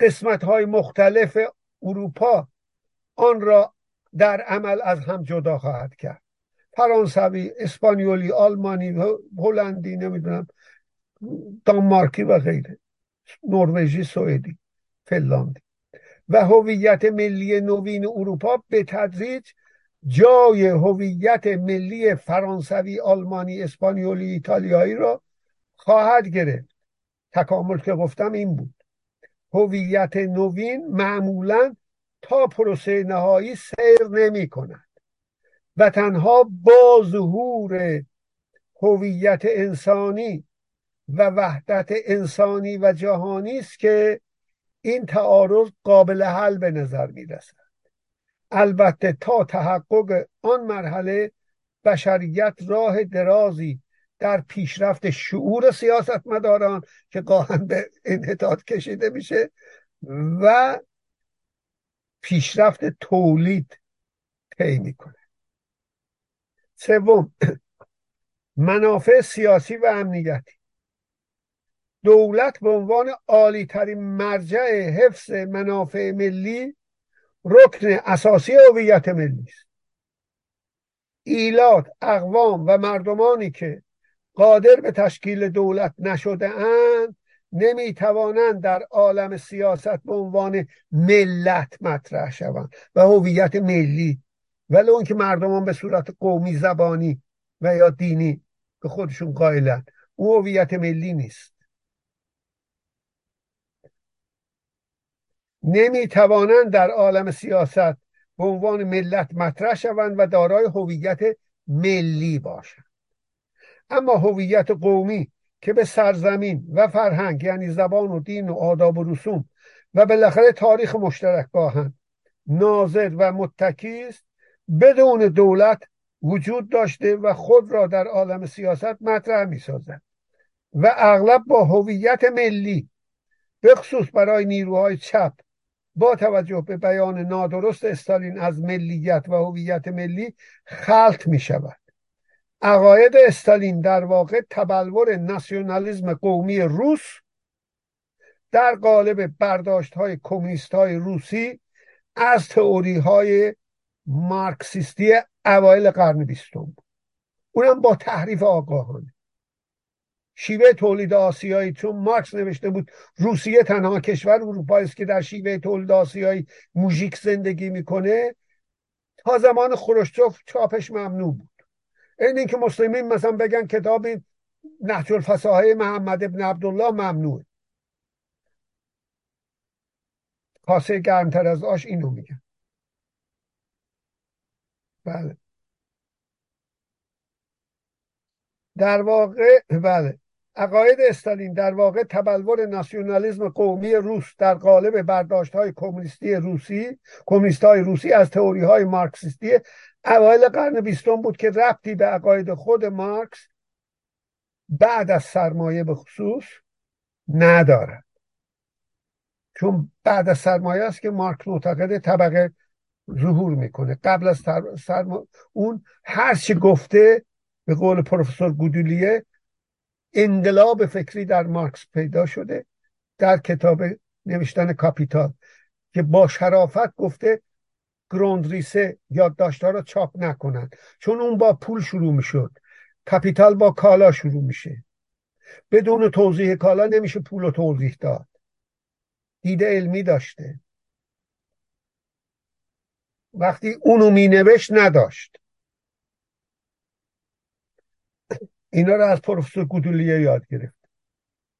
قسمت های مختلف اروپا آن را در عمل از هم جدا خواهد کرد. فرانسوی اسپانیولی آلمانی هلندی نمی‌دونم. دانمارکی و غیره. نروژی سوئدی فنلاندی. و هویت ملی نوین اروپا به تدریج جای هویت ملی فرانسوی آلمانی اسپانیولی ایتالیایی را خواهد گرفت. تکامل که گفتم این بود. هویت نوین معمولا تا پروسه نهایی سیر نمی کند و تنها با ظهور هویت انسانی و وحدت انسانی و جهانی است که این تعارض قابل حل به نظر می رسد البته تا تحقق آن مرحله بشریت راه درازی در پیشرفت شعور سیاستمداران که گاهن به انحطاط کشیده میشه و پیشرفت تولید طی می‌کنه. سوم منافع سیاسی و امنیتی. دولت به عنوان عالی ترین مرجع حفظ منافع ملی رکن اساسی هویت ملی است. ایلات اقوام و مردمانی که قادر به تشکیل دولت نشده اند نمی توانند در عالم سیاست به عنوان ملت مطرح شوند و هویت ملی ولی اون که مردمان به صورت قومی زبانی و یا دینی به خودشون قائلند او هویت ملی نیست. نمی توانند در عالم سیاست به عنوان ملت مطرح شوند و دارای هویت ملی باشند. اما هویت قومی که به سرزمین و فرهنگ یعنی زبان و دین و آداب و رسوم و بالاخره تاریخ مشترک باهند ناظر و متکی است بدون دولت وجود داشته و خود را در عالم سیاست مطرح می و اغلب با هویت ملی به خصوص برای نیروهای چپ با توجه به بیان نادرست استالین از ملیت و هویت ملی خلط می شود عقاید استالین در واقع تبلور ناسیونالیزم قومی روس در قالب برداشت های کمونیست های روسی از تئوری های مارکسیستی اوایل قرن بیستم اونم با تحریف آگاهانه. شیوه تولید آسیایی چون مارکس نوشته بود روسیه تنها کشور اروپا است که در شیوه تولید آسیایی موژیک زندگی می‌کنه تا زمان خروشچوف چاپش ممنوع بود. این اینکه مسلمین مثلا بگن کتاب نهج الفصاحه محمد ابن عبدالله ممنوع کاسه گرمتر از آش اینو میگن. بله. در واقع بله. عقاید استالین در واقع تبلور ناسیونالیزم قومی روس در قالب برداشت های کمونیستی روسی کمونیست های روسی از تئوری های مارکسیستی اوایل قرن بیستم بود که ربطی به عقاید خود مارکس بعد از سرمایه به خصوص ندارد. چون بعد از سرمایه است که مارکس معتقد طبقه ظهور می‌کنه. قبل از سرما... اون هر چی گفته به قول پروفسور گودولیه انقلاب فکری در مارکس پیدا شده در کتاب نوشتن کاپیتال که با شرافت گفته گروندریسه یادداشتها رو چاپ نکنند چون اون با پول شروع می‌شد کاپیتال با کالا شروع میشه. بدون توضیح کالا نمیشه پول رو توضیح داد. دیده علمی داشته. وقتی اونو مینوشت نداشت. اینا رو از پروفسور گودولیه یاد گرفت.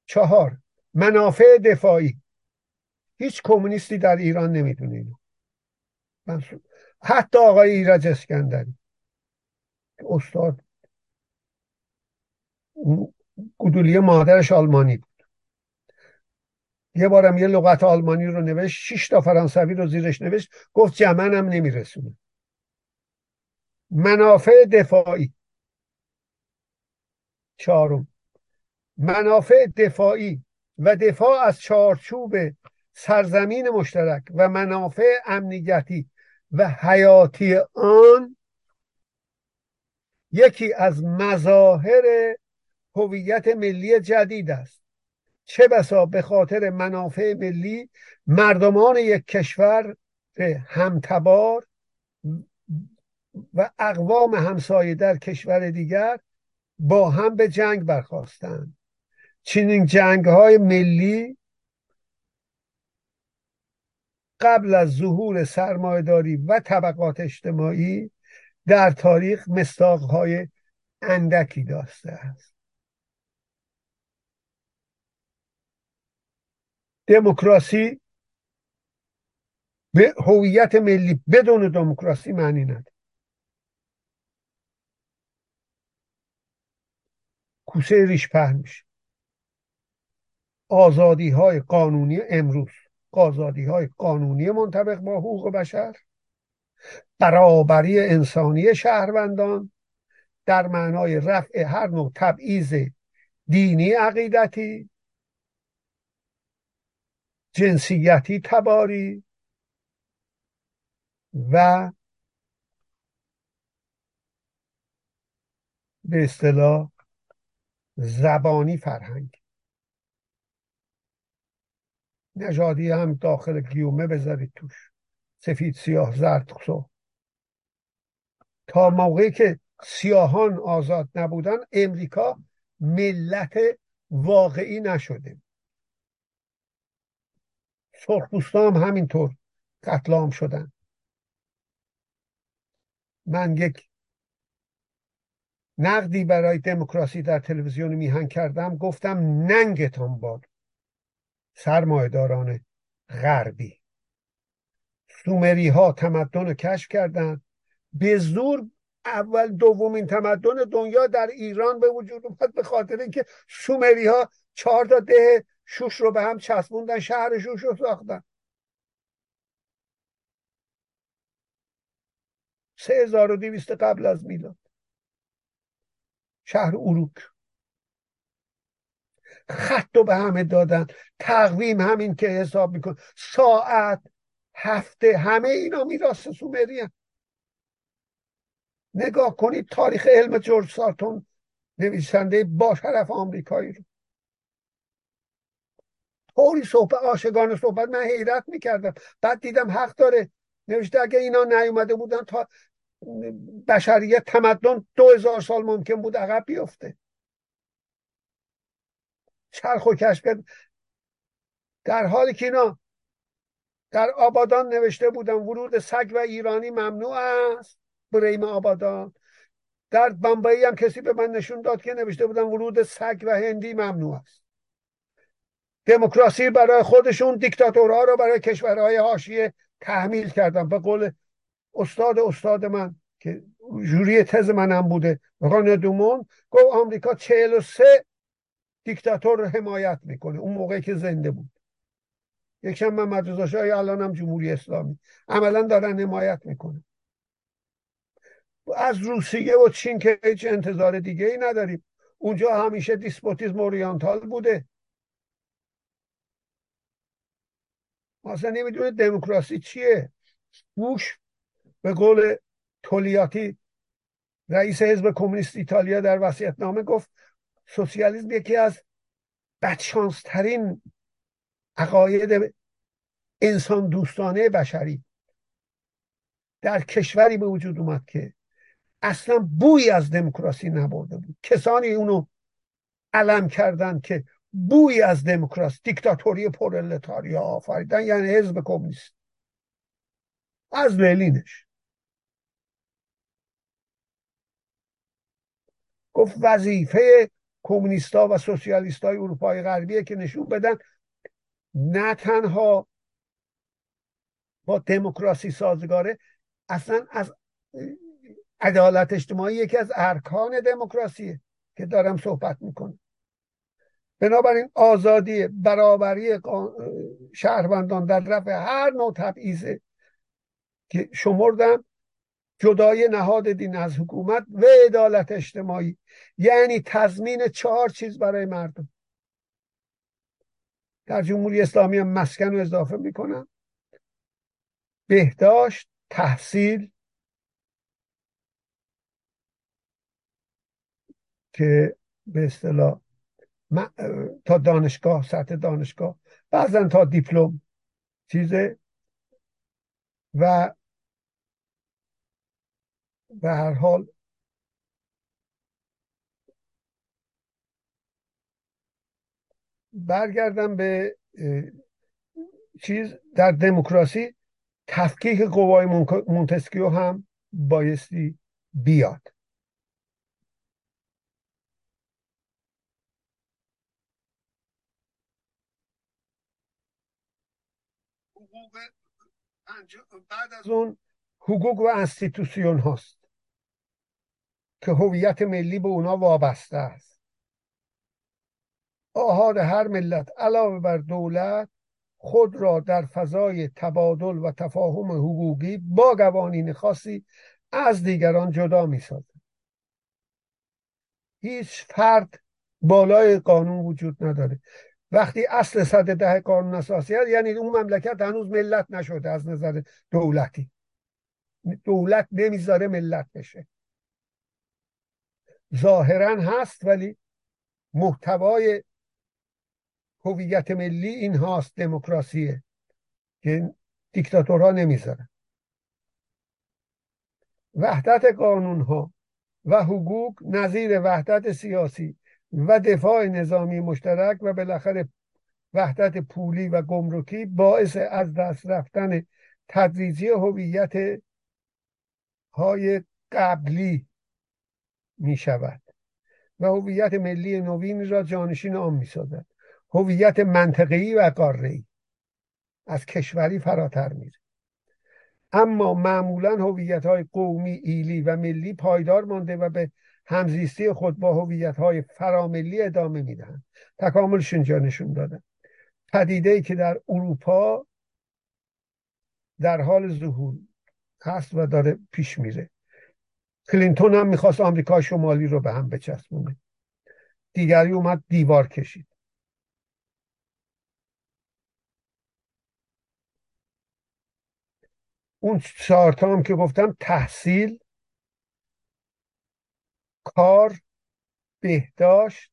چهار منافع دفاعی. هیچ کمونیستی در ایران نمی‌دونه اینو. حتی آقای ایرج اسکندری. استاد. گودولیه مادرش آلمانی بود. یه بارم یه لغت آلمانی رو نوشت شش تا فرانسوی رو زیرش نوشت گفت جمنم نمیرسونه. منافع دفاعی. چهارم. منافع دفاعی و دفاع از چارچوب سرزمین مشترک و منافع امنیتی و حیاتی آن یکی از مظاهر هویت ملی جدید است. چه بسا به خاطر منافع ملی مردمان یک کشور همتبار و اقوام همسایه در کشور دیگر با هم به جنگ برخواستند چنین جنگ های ملی قبل از ظهور سرمایهداری و طبقات اجتماعی در تاریخ های اندکی داشته است. دموکراسی به هویت ملی بدون دموکراسی معنی نداره. کوسه ریش پهن میشه. آزادی های قانونی امروز آزادی های قانونی منطبق با حقوق بشر برابری انسانی شهروندان در معنای رفع هر نوع تبعیض دینی عقیدتی جنسیتی تباری و به اصطلاح زبانی فرهنگ. نژادی هم داخل گیومه بذارید توش. سفید سیاه زرد سو. تا موقعی که سیاهان آزاد نبودن امریکا ملت واقعی نشده. سرخپوستا هم همینطور قتل شدن. من یک نقدی برای دموکراسی در تلویزیون میهن کردم گفتم ننگتان باد. سرمایهداران غربی. سومری ها تمدن رو کشف کردند به زور اول دومین تمدن دنیا در ایران به وجود اومد به خاطر اینکه سومری ها چهار تا ده شوش رو به هم چسبوندن شهر شوش رو ساختن. سه هزار و قبل از میلاد. شهر اروک. خط رو به همه دادن. تقویم همین که حساب میکن ساعت هفته همه اینا میراث سومری هم. نگاه کنید تاریخ علم جورج سارتون نویسنده با شرف آمریکایی رو. طوری صحبت آشگان صحبت من حیرت می‌کردم. بعد دیدم حق داره. نوشته اگه اینا نیومده بودن تا بشریت تمدن دو هزار سال ممکن بود عقب بیفته. چرخ و کشف کرد در حالی که اینا در آبادان نوشته بودن ورود سگ و ایرانی ممنوع است. بریم آبادان. در بمبئی هم کسی به من نشون داد که نوشته بودن ورود سگ و هندی ممنوع است. دموکراسی برای خودشون دیکتاتورها رو برای کشورهای حاشیه تحمیل کردن. به قول استاد استاد من که جوری تز منم بوده ران دومون گفت آمریکا 43 دیکتاتور رو حمایت می‌کنه. اون موقعی که زنده بود. یکیشم محمد رضا شاه الان هم جمهوری اسلامی؟ عملا دارن حمایت می‌کنه. از روسیه و چین که هیچ انتظار دیگه ای نداریم. اونجا همیشه despotisme oriental بوده. اصلا نمی‌دونه دموکراسی چیه. بوش به قول تولیاتی رئیس حزب کمونیست ایتالیا در وسیعت نامه گفت سوسیالیسم یکی از بدشانسترین عقاید انسان دوستانه بشری در کشوری به وجود اومد که اصلا بوی از دموکراسی نبرده بود. کسانی اونو علم کردن که بوی از دموکراسی دیکتاتوری پرولتاریا آفریدن یعنی حزب کمونیست. از لنینش گفت وظیفه کمونیستا و سوسیالیستای اروپای غربیه که نشون بدن نه تنها با دموکراسی سازگاره اصلا از عدالت اجتماعی یکی از ارکان دموکراسیه که دارم صحبت می‌کنم. بنابراین آزادی برابری شهروندان در رفع هر نوع تبعیضه که شمردم جدای نهاد دین از حکومت و عدالت اجتماعی. یعنی تضمین چهار چیز برای مردم. در جمهوری اسلامی هم مسکن رو اضافه می‌کنم. بهداشت تحصیل که به اصطلاح تا دانشگاه سطح دانشگاه بعضا تا دیپلم چیزه. و به هر حال. برگردم به چیز در دموکراسی تفکیک قوای مونتسکیو هم بایستی بیاد. بعد از اون حقوق و انستیتوسیون هاست. که هویت ملی به اونا وابسته است. آهاد هر ملت علاوه بر دولت خود را در فضای تبادل و تفاهم حقوقی با قوانین خاصی از دیگران جدا می هیچ فرد بالای قانون وجود نداره. وقتی اصل صد ده قانون اساسی هست یعنی اون مملکت هنوز ملت نشده از نظر دولتی. دولت نمی‌ذاره ملت بشه. ظاهرا هست ولی محتوای هویت ملی این هاست دموکراسیه که دیکتاتورها نمی‌ذارن. وحدت قانون ها و حقوق نظیر وحدت سیاسی و دفاع نظامی مشترک و بالاخره وحدت پولی و گمرکی باعث از دست رفتن تدریجی هویت های قبلی می شود و هویت ملی نوین را جانشین آن می سازد هویت منطقی و قاره‌ای. از کشوری فراتر میره. اما معمولا هویت های قومی ایلی و ملی پایدار مانده و به همزیستی خود با هویت های فراملی ادامه می‌دهند. تکاملش اینجا نشون دادن پدیده ای که در اروپا در حال ظهور هست و داره پیش میره. کلینتون هم می‌خواست آمریکا شمالی رو به هم بچسبونه. دیگری اومد دیوار کشید. اون چهارتا هم که گفتم تحصیل کار بهداشت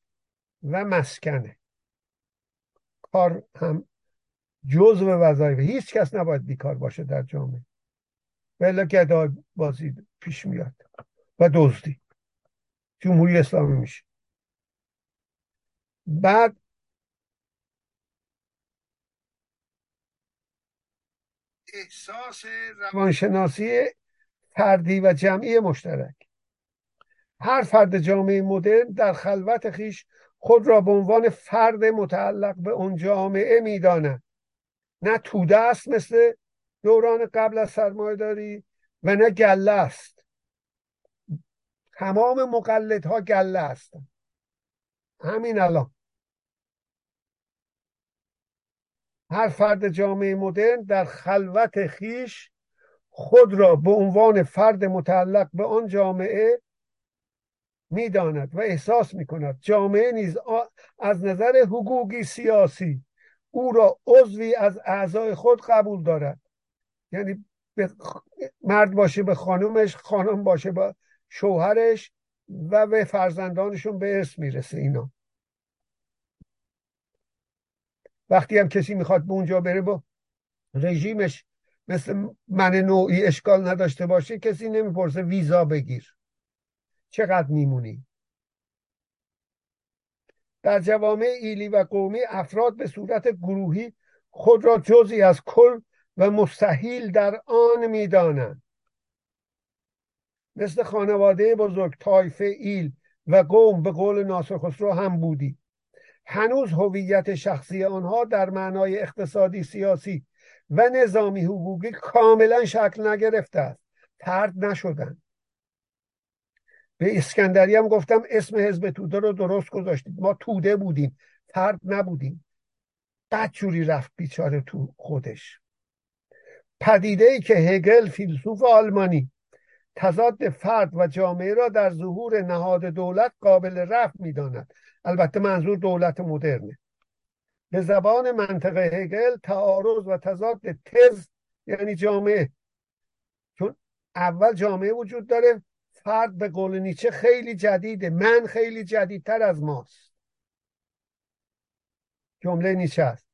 و مسکنه. کار هم جزء وظایف. هیچ کس نباید بیکار باشه در جامعه. ولی گدا بازی پیش میاد. و دزدی. جمهوری اسلامی میشه. بعد احساس روانشناسی فردی و جمعی مشترک. هر فرد جامعه مدرن در خلوت خیش خود را به عنوان فرد متعلق به اون جامعه می‌داند. نه توده است مثل دوران قبل از سرمایه داری و نه گله است. تمام مقلدها گله هستند همین الان. هر فرد جامعه مدرن در خلوت خیش خود را به عنوان فرد متعلق به آن جامعه می‌داند و احساس می کند جامعه نیز از نظر حقوقی سیاسی او را عضوی از اعضای خود قبول دارد. یعنی مرد باشه به خانمش خانم باشه به شوهرش و به فرزندانشون به ارث می‌رسه اینا. وقتی هم کسی می‌خواد به اونجا بره با رژیمش مثل من نوعی اشکال نداشته باشه کسی نمی‌پرسه ویزا بگیر. چقدر میمونی؟ در جوامع ایلی و قومی افراد به صورت گروهی خود را جزی از کل و مستحیل در آن می‌دانند. مثل خانواده بزرگ تایفه ایل و قوم به قول ناصر خسرو هم بودی. هنوز هویت شخصی آنها در معنای اقتصادی سیاسی و نظامی حقوقی کاملا شکل نگرفته است. ترد نشدن. به اسکندری هم گفتم اسم حزب توده رو درست گذاشتیم ما توده بودیم. فرد نبودیم. بد جوری رفت بیچاره تو خودش. پدیده ای که هگل فیلسوف آلمانی تضاد فرد و جامعه را در ظهور نهاد دولت قابل رفت می‌داند. البته منظور دولت مدرنه. به زبان منطق هگل تعارض و تضاد تز یعنی جامعه. چون اول جامعه وجود داره فرد به قول نیچه خیلی جدیده من خیلی جدیدتر از ماست. جمله نیچه است.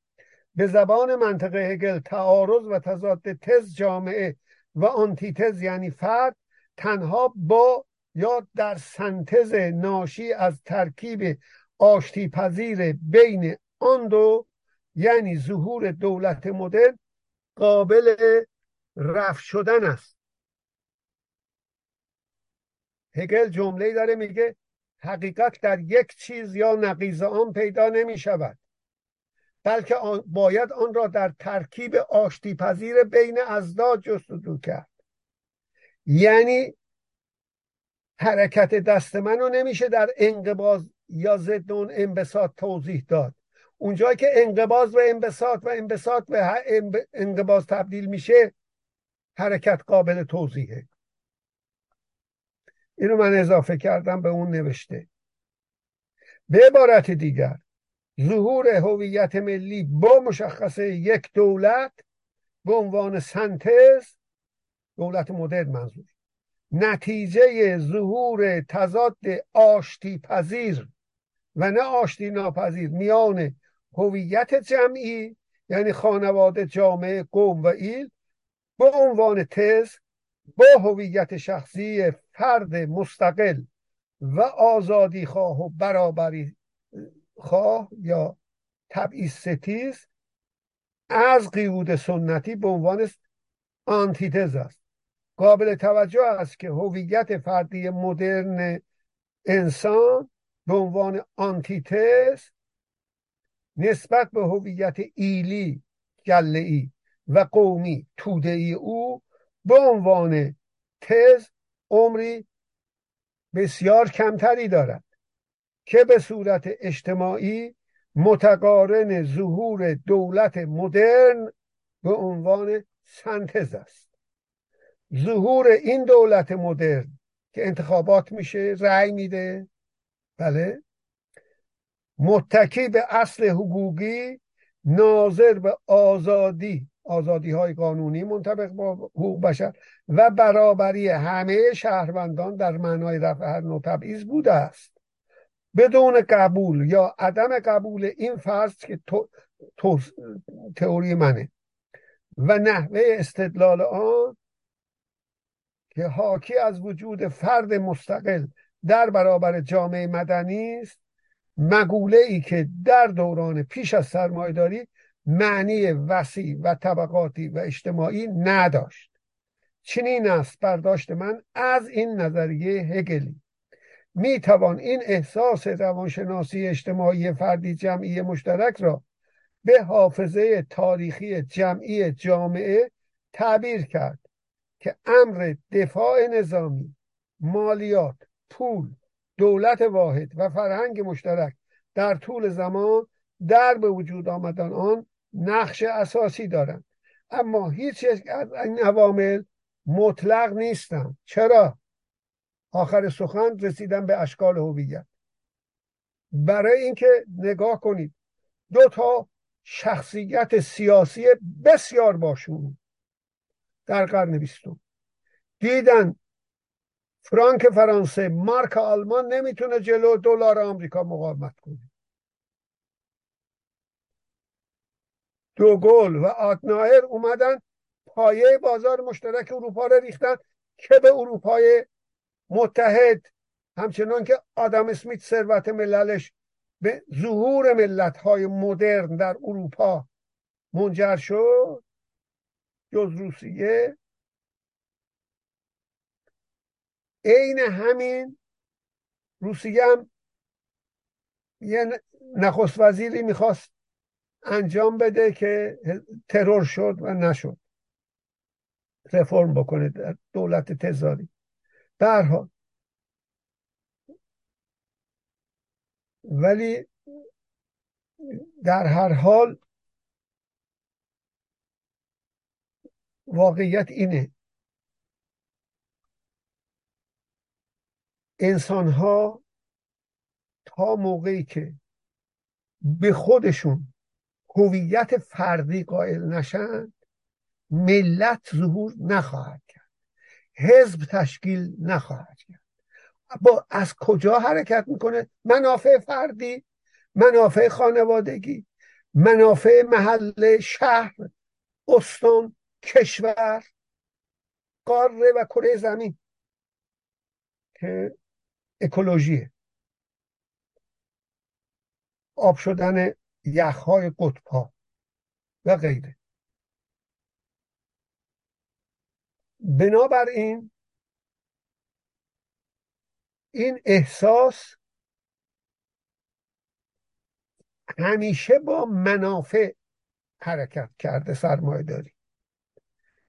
به زبان منطقه هگل تعارض و تضاد تز جامعه و آنتیتز یعنی فرد تنها با یا در سنتز ناشی از ترکیب آشتی پذیر بین آن دو یعنی ظهور دولت مدرن قابل رفت شدن است. هگل جمله داره میگه حقیقت در یک چیز یا نقیض آن پیدا نمی شود بلکه باید آن را در ترکیب آشتی پذیر بین ازداد جستجو کرد. یعنی حرکت دست من رو نمیشه در انقباز یا ضد اون انبساط توضیح داد. اونجایی که انقباز و انبساط و انبساط به انقباز تبدیل میشه حرکت قابل توضیحه. اینو من اضافه کردم به اون نوشته. به عبارت دیگر ظهور هویت ملی با مشخصه یک دولت به عنوان سنتز دولت مدرن منظور نتیجه ظهور تضاد آشتی پذیر و نه آشتی ناپذیر میان هویت جمعی یعنی خانواده جامعه قوم و ایل به عنوان تز با هویت شخصی فرد مستقل و آزادی خواه و برابری خواه یا تبعیض ستیز از قیود سنتی به عنوان آنتیتز است. قابل توجه است که هویت فردی مدرن انسان به عنوان آنتیتز نسبت به هویت ایلی گله و قومی توده ای او به عنوان تز عمری بسیار کمتری دارد که به صورت اجتماعی متقارن ظهور دولت مدرن به عنوان سنتز است. ظهور این دولت مدرن که انتخابات میشه رأی میده. بله. متکی به اصل حقوقی ناظر به آزادی. آزادی های قانونی منطبق با حقوق بشر و برابری همه شهروندان در معنای رفع هر نوع تبعیض بوده است. بدون قبول یا عدم قبول این فرض که تو، تئوری منه. و نحوه استدلال آن که حاکی از وجود فرد مستقل در برابر جامعه مدنی است مقوله ای که در دوران پیش از سرمایهداری معنی وسیع و طبقاتی و اجتماعی نداشت. چنین است برداشت من از این نظریه هگلی. می توان این احساس روانشناسی اجتماعی فردی جمعی مشترک را به حافظه تاریخی جمعی جامعه تعبیر کرد. که امر دفاع نظامی مالیات پول دولت واحد و فرهنگ مشترک در طول زمان در به وجود آمدن آن نقش اساسی دارند. اما هیچ از این عوامل مطلق نیستند. چرا؟ آخر سخن رسیدن به اشکال هویت. برای اینکه نگاه کنید دو تا شخصیت سیاسی بسیار باشون. در قرن بیستم. دیدن فرانک فرانسه مارک آلمان نمی‌تونه جلو دلار آمریکا مقاومت کنه. دوگل و آتنایر اومدن پایه بازار مشترک اروپا رو ریختن که به اروپای متحد همچنان که آدم اسمیت ثروت مللش به ظهور ملت های مدرن در اروپا منجر شد. جز روسیه. عین همین روسیه هم یه نخست وزیری می‌خواست انجام بده که ترور شد و نشد. رفرم بکنه در دولت تزاری. برها ولی در هر حال واقعیت اینه. انسان ها تا موقعی که به خودشون هویت فردی قائل نشند ملت ظهور نخواهد کرد. حزب تشکیل نخواهد کرد. با از کجا حرکت می‌کنه؟ منافع فردی منافع خانوادگی منافع محله شهر استان کشور قاره و کره زمین. که اکولوژیه. آب شدن یخهای قطبها و غیره. بنابراین این احساس همیشه با منافع حرکت کرده سرمایه داری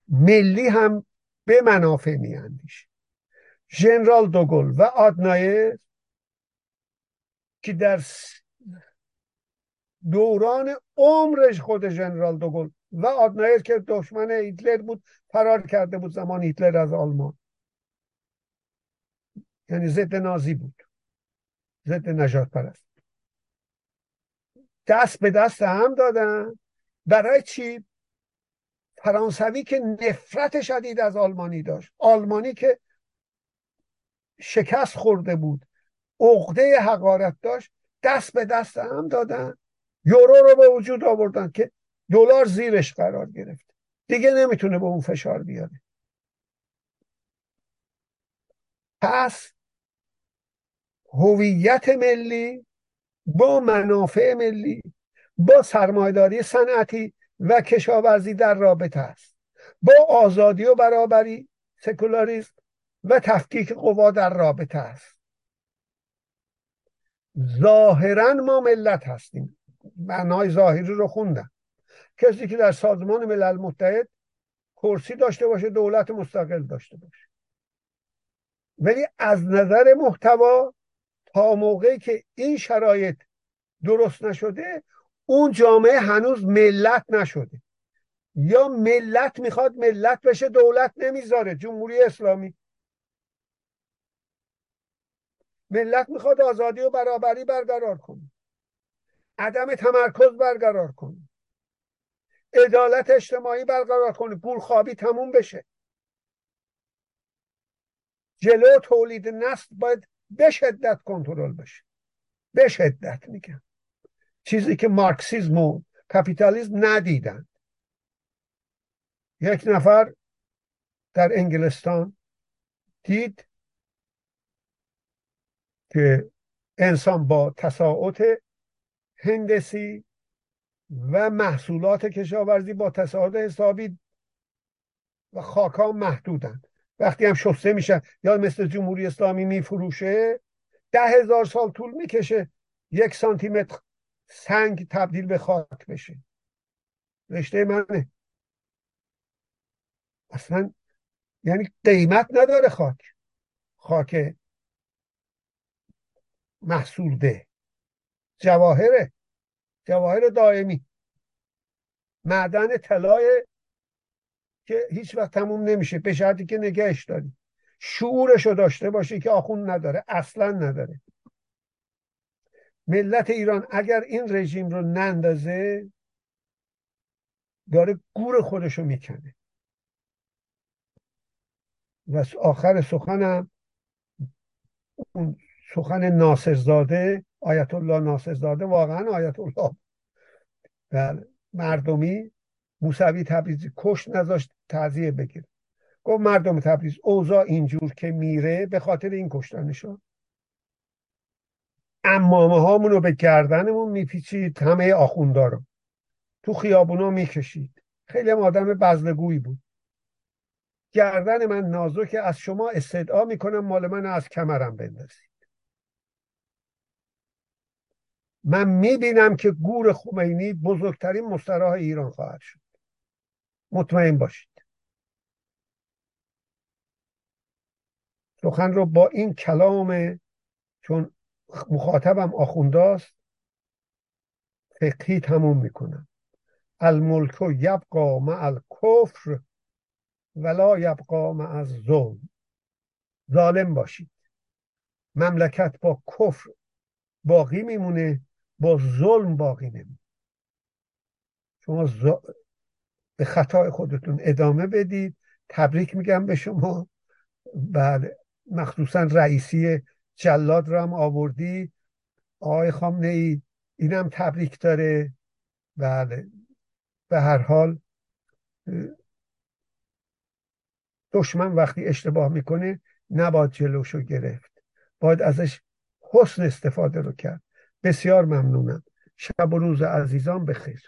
ملی هم به منافع میاندیشه ژنرال دوگل و آدنایر که در دوران عمرش خود ژنرال دوگل و آدنایر که دشمن هیتلر بود فرار کرده بود زمان هیتلر از آلمان. یعنی ضد نازی بود. ضد نجات پرست. دست به دست هم دادن. برای چی؟ فرانسوی که نفرت شدید از آلمانی داشت. آلمانی که شکست خورده بود. عقده حقارت داشت. دست به دست هم دادن. یورو رو به وجود آوردن که دلار زیرش قرار گرفت. دیگه نمی‌تونه به اون فشار بیاره. پس هویت ملی با منافع ملی با سرمایداری صنعتی و کشاورزی در رابطه است. با آزادی و برابری سکولاریسم و تفکیک قوا در رابطه است. ظاهرا ما ملت هستیم. معنای ظاهری رو خوندم. کسی که در سازمان ملل متحد کرسی داشته باشه دولت مستقل داشته باشه. ولی از نظر محتوا تا موقعی که این شرایط درست نشده اون جامعه هنوز ملت نشده. یا ملت می‌خواد ملت بشه دولت نمی‌ذاره جمهوری اسلامی. ملت می‌خواد آزادی و برابری برقرار کنه. عدم تمرکز برقرار کنه. عدالت اجتماعی برقرار کنه. گورخوابی تموم بشه. جلو تولید نسل باید به شدت کنترل بشه. به شدت میگم. چیزی که مارکسیزم و کپیتالیزم ندیدن. یک نفر در انگلستان دید که انسان با تساعت هندسی و محصولات کشاورزی با تصاعد حسابی و خاکا محدودن وقتی هم شسته میشن یا مثل جمهوری اسلامی میفروشه ده هزار سال طول می‌کشه یک سانتی متر سنگ تبدیل به خاک بشه. رشته منه. اصلا یعنی قیمت نداره خاک. خاک محصول ده جواهره. جواهر دائمی. معدن طلای که هیچ وقت تموم نمیشه. به شرطی که نگهش داری. شعورش رو داشته باشه که آخون نداره. اصلا نداره. ملت ایران اگر این رژیم رو نندازه داره گور خودشو می‌کنه. و آخر سخنم اون سخن ناصرزاده آیت الله ناصرزاده واقعا آیت الله بله مردمی موسوی تبریزی کش نذاشت تعذیه بگیر گفت مردم تبریز اوضاع اینجور که میره به خاطر این کشتنشان امامه هامون رو به گردنمون میپیچید همه آخوندا رو. تو خیابونا می‌کشید. خیلی هم آدم بزلگویی بود. گردن من نازک از شما استدعا می‌کنم مال من از کمرم بندازید. من می‌بینم که گور خمینی بزرگترین مستراح ایران خواهد شد. مطمئن باشید. سخن رو با این کلام چون مخاطبم آخونداست. فقهی تموم می‌کنم. الملک یبقا مع الکفر ولا یبقا مع ظلم ظالم باشید. مملکت با کفر باقی میمونه با ظلم باقی نمونه شما به خطای خودتون ادامه بدید. تبریک میگم به شما. بله مخصوصا رئیسی جلاد رو هم آوردی. آقای خامنه ای اینم تبریک داره. بله. به هر حال دشمن وقتی اشتباه می‌کنه نباید جلوشو گرفت. باید ازش حسن استفاده رو کرد. بسیار ممنونم. شب و روز عزیزان بخیر.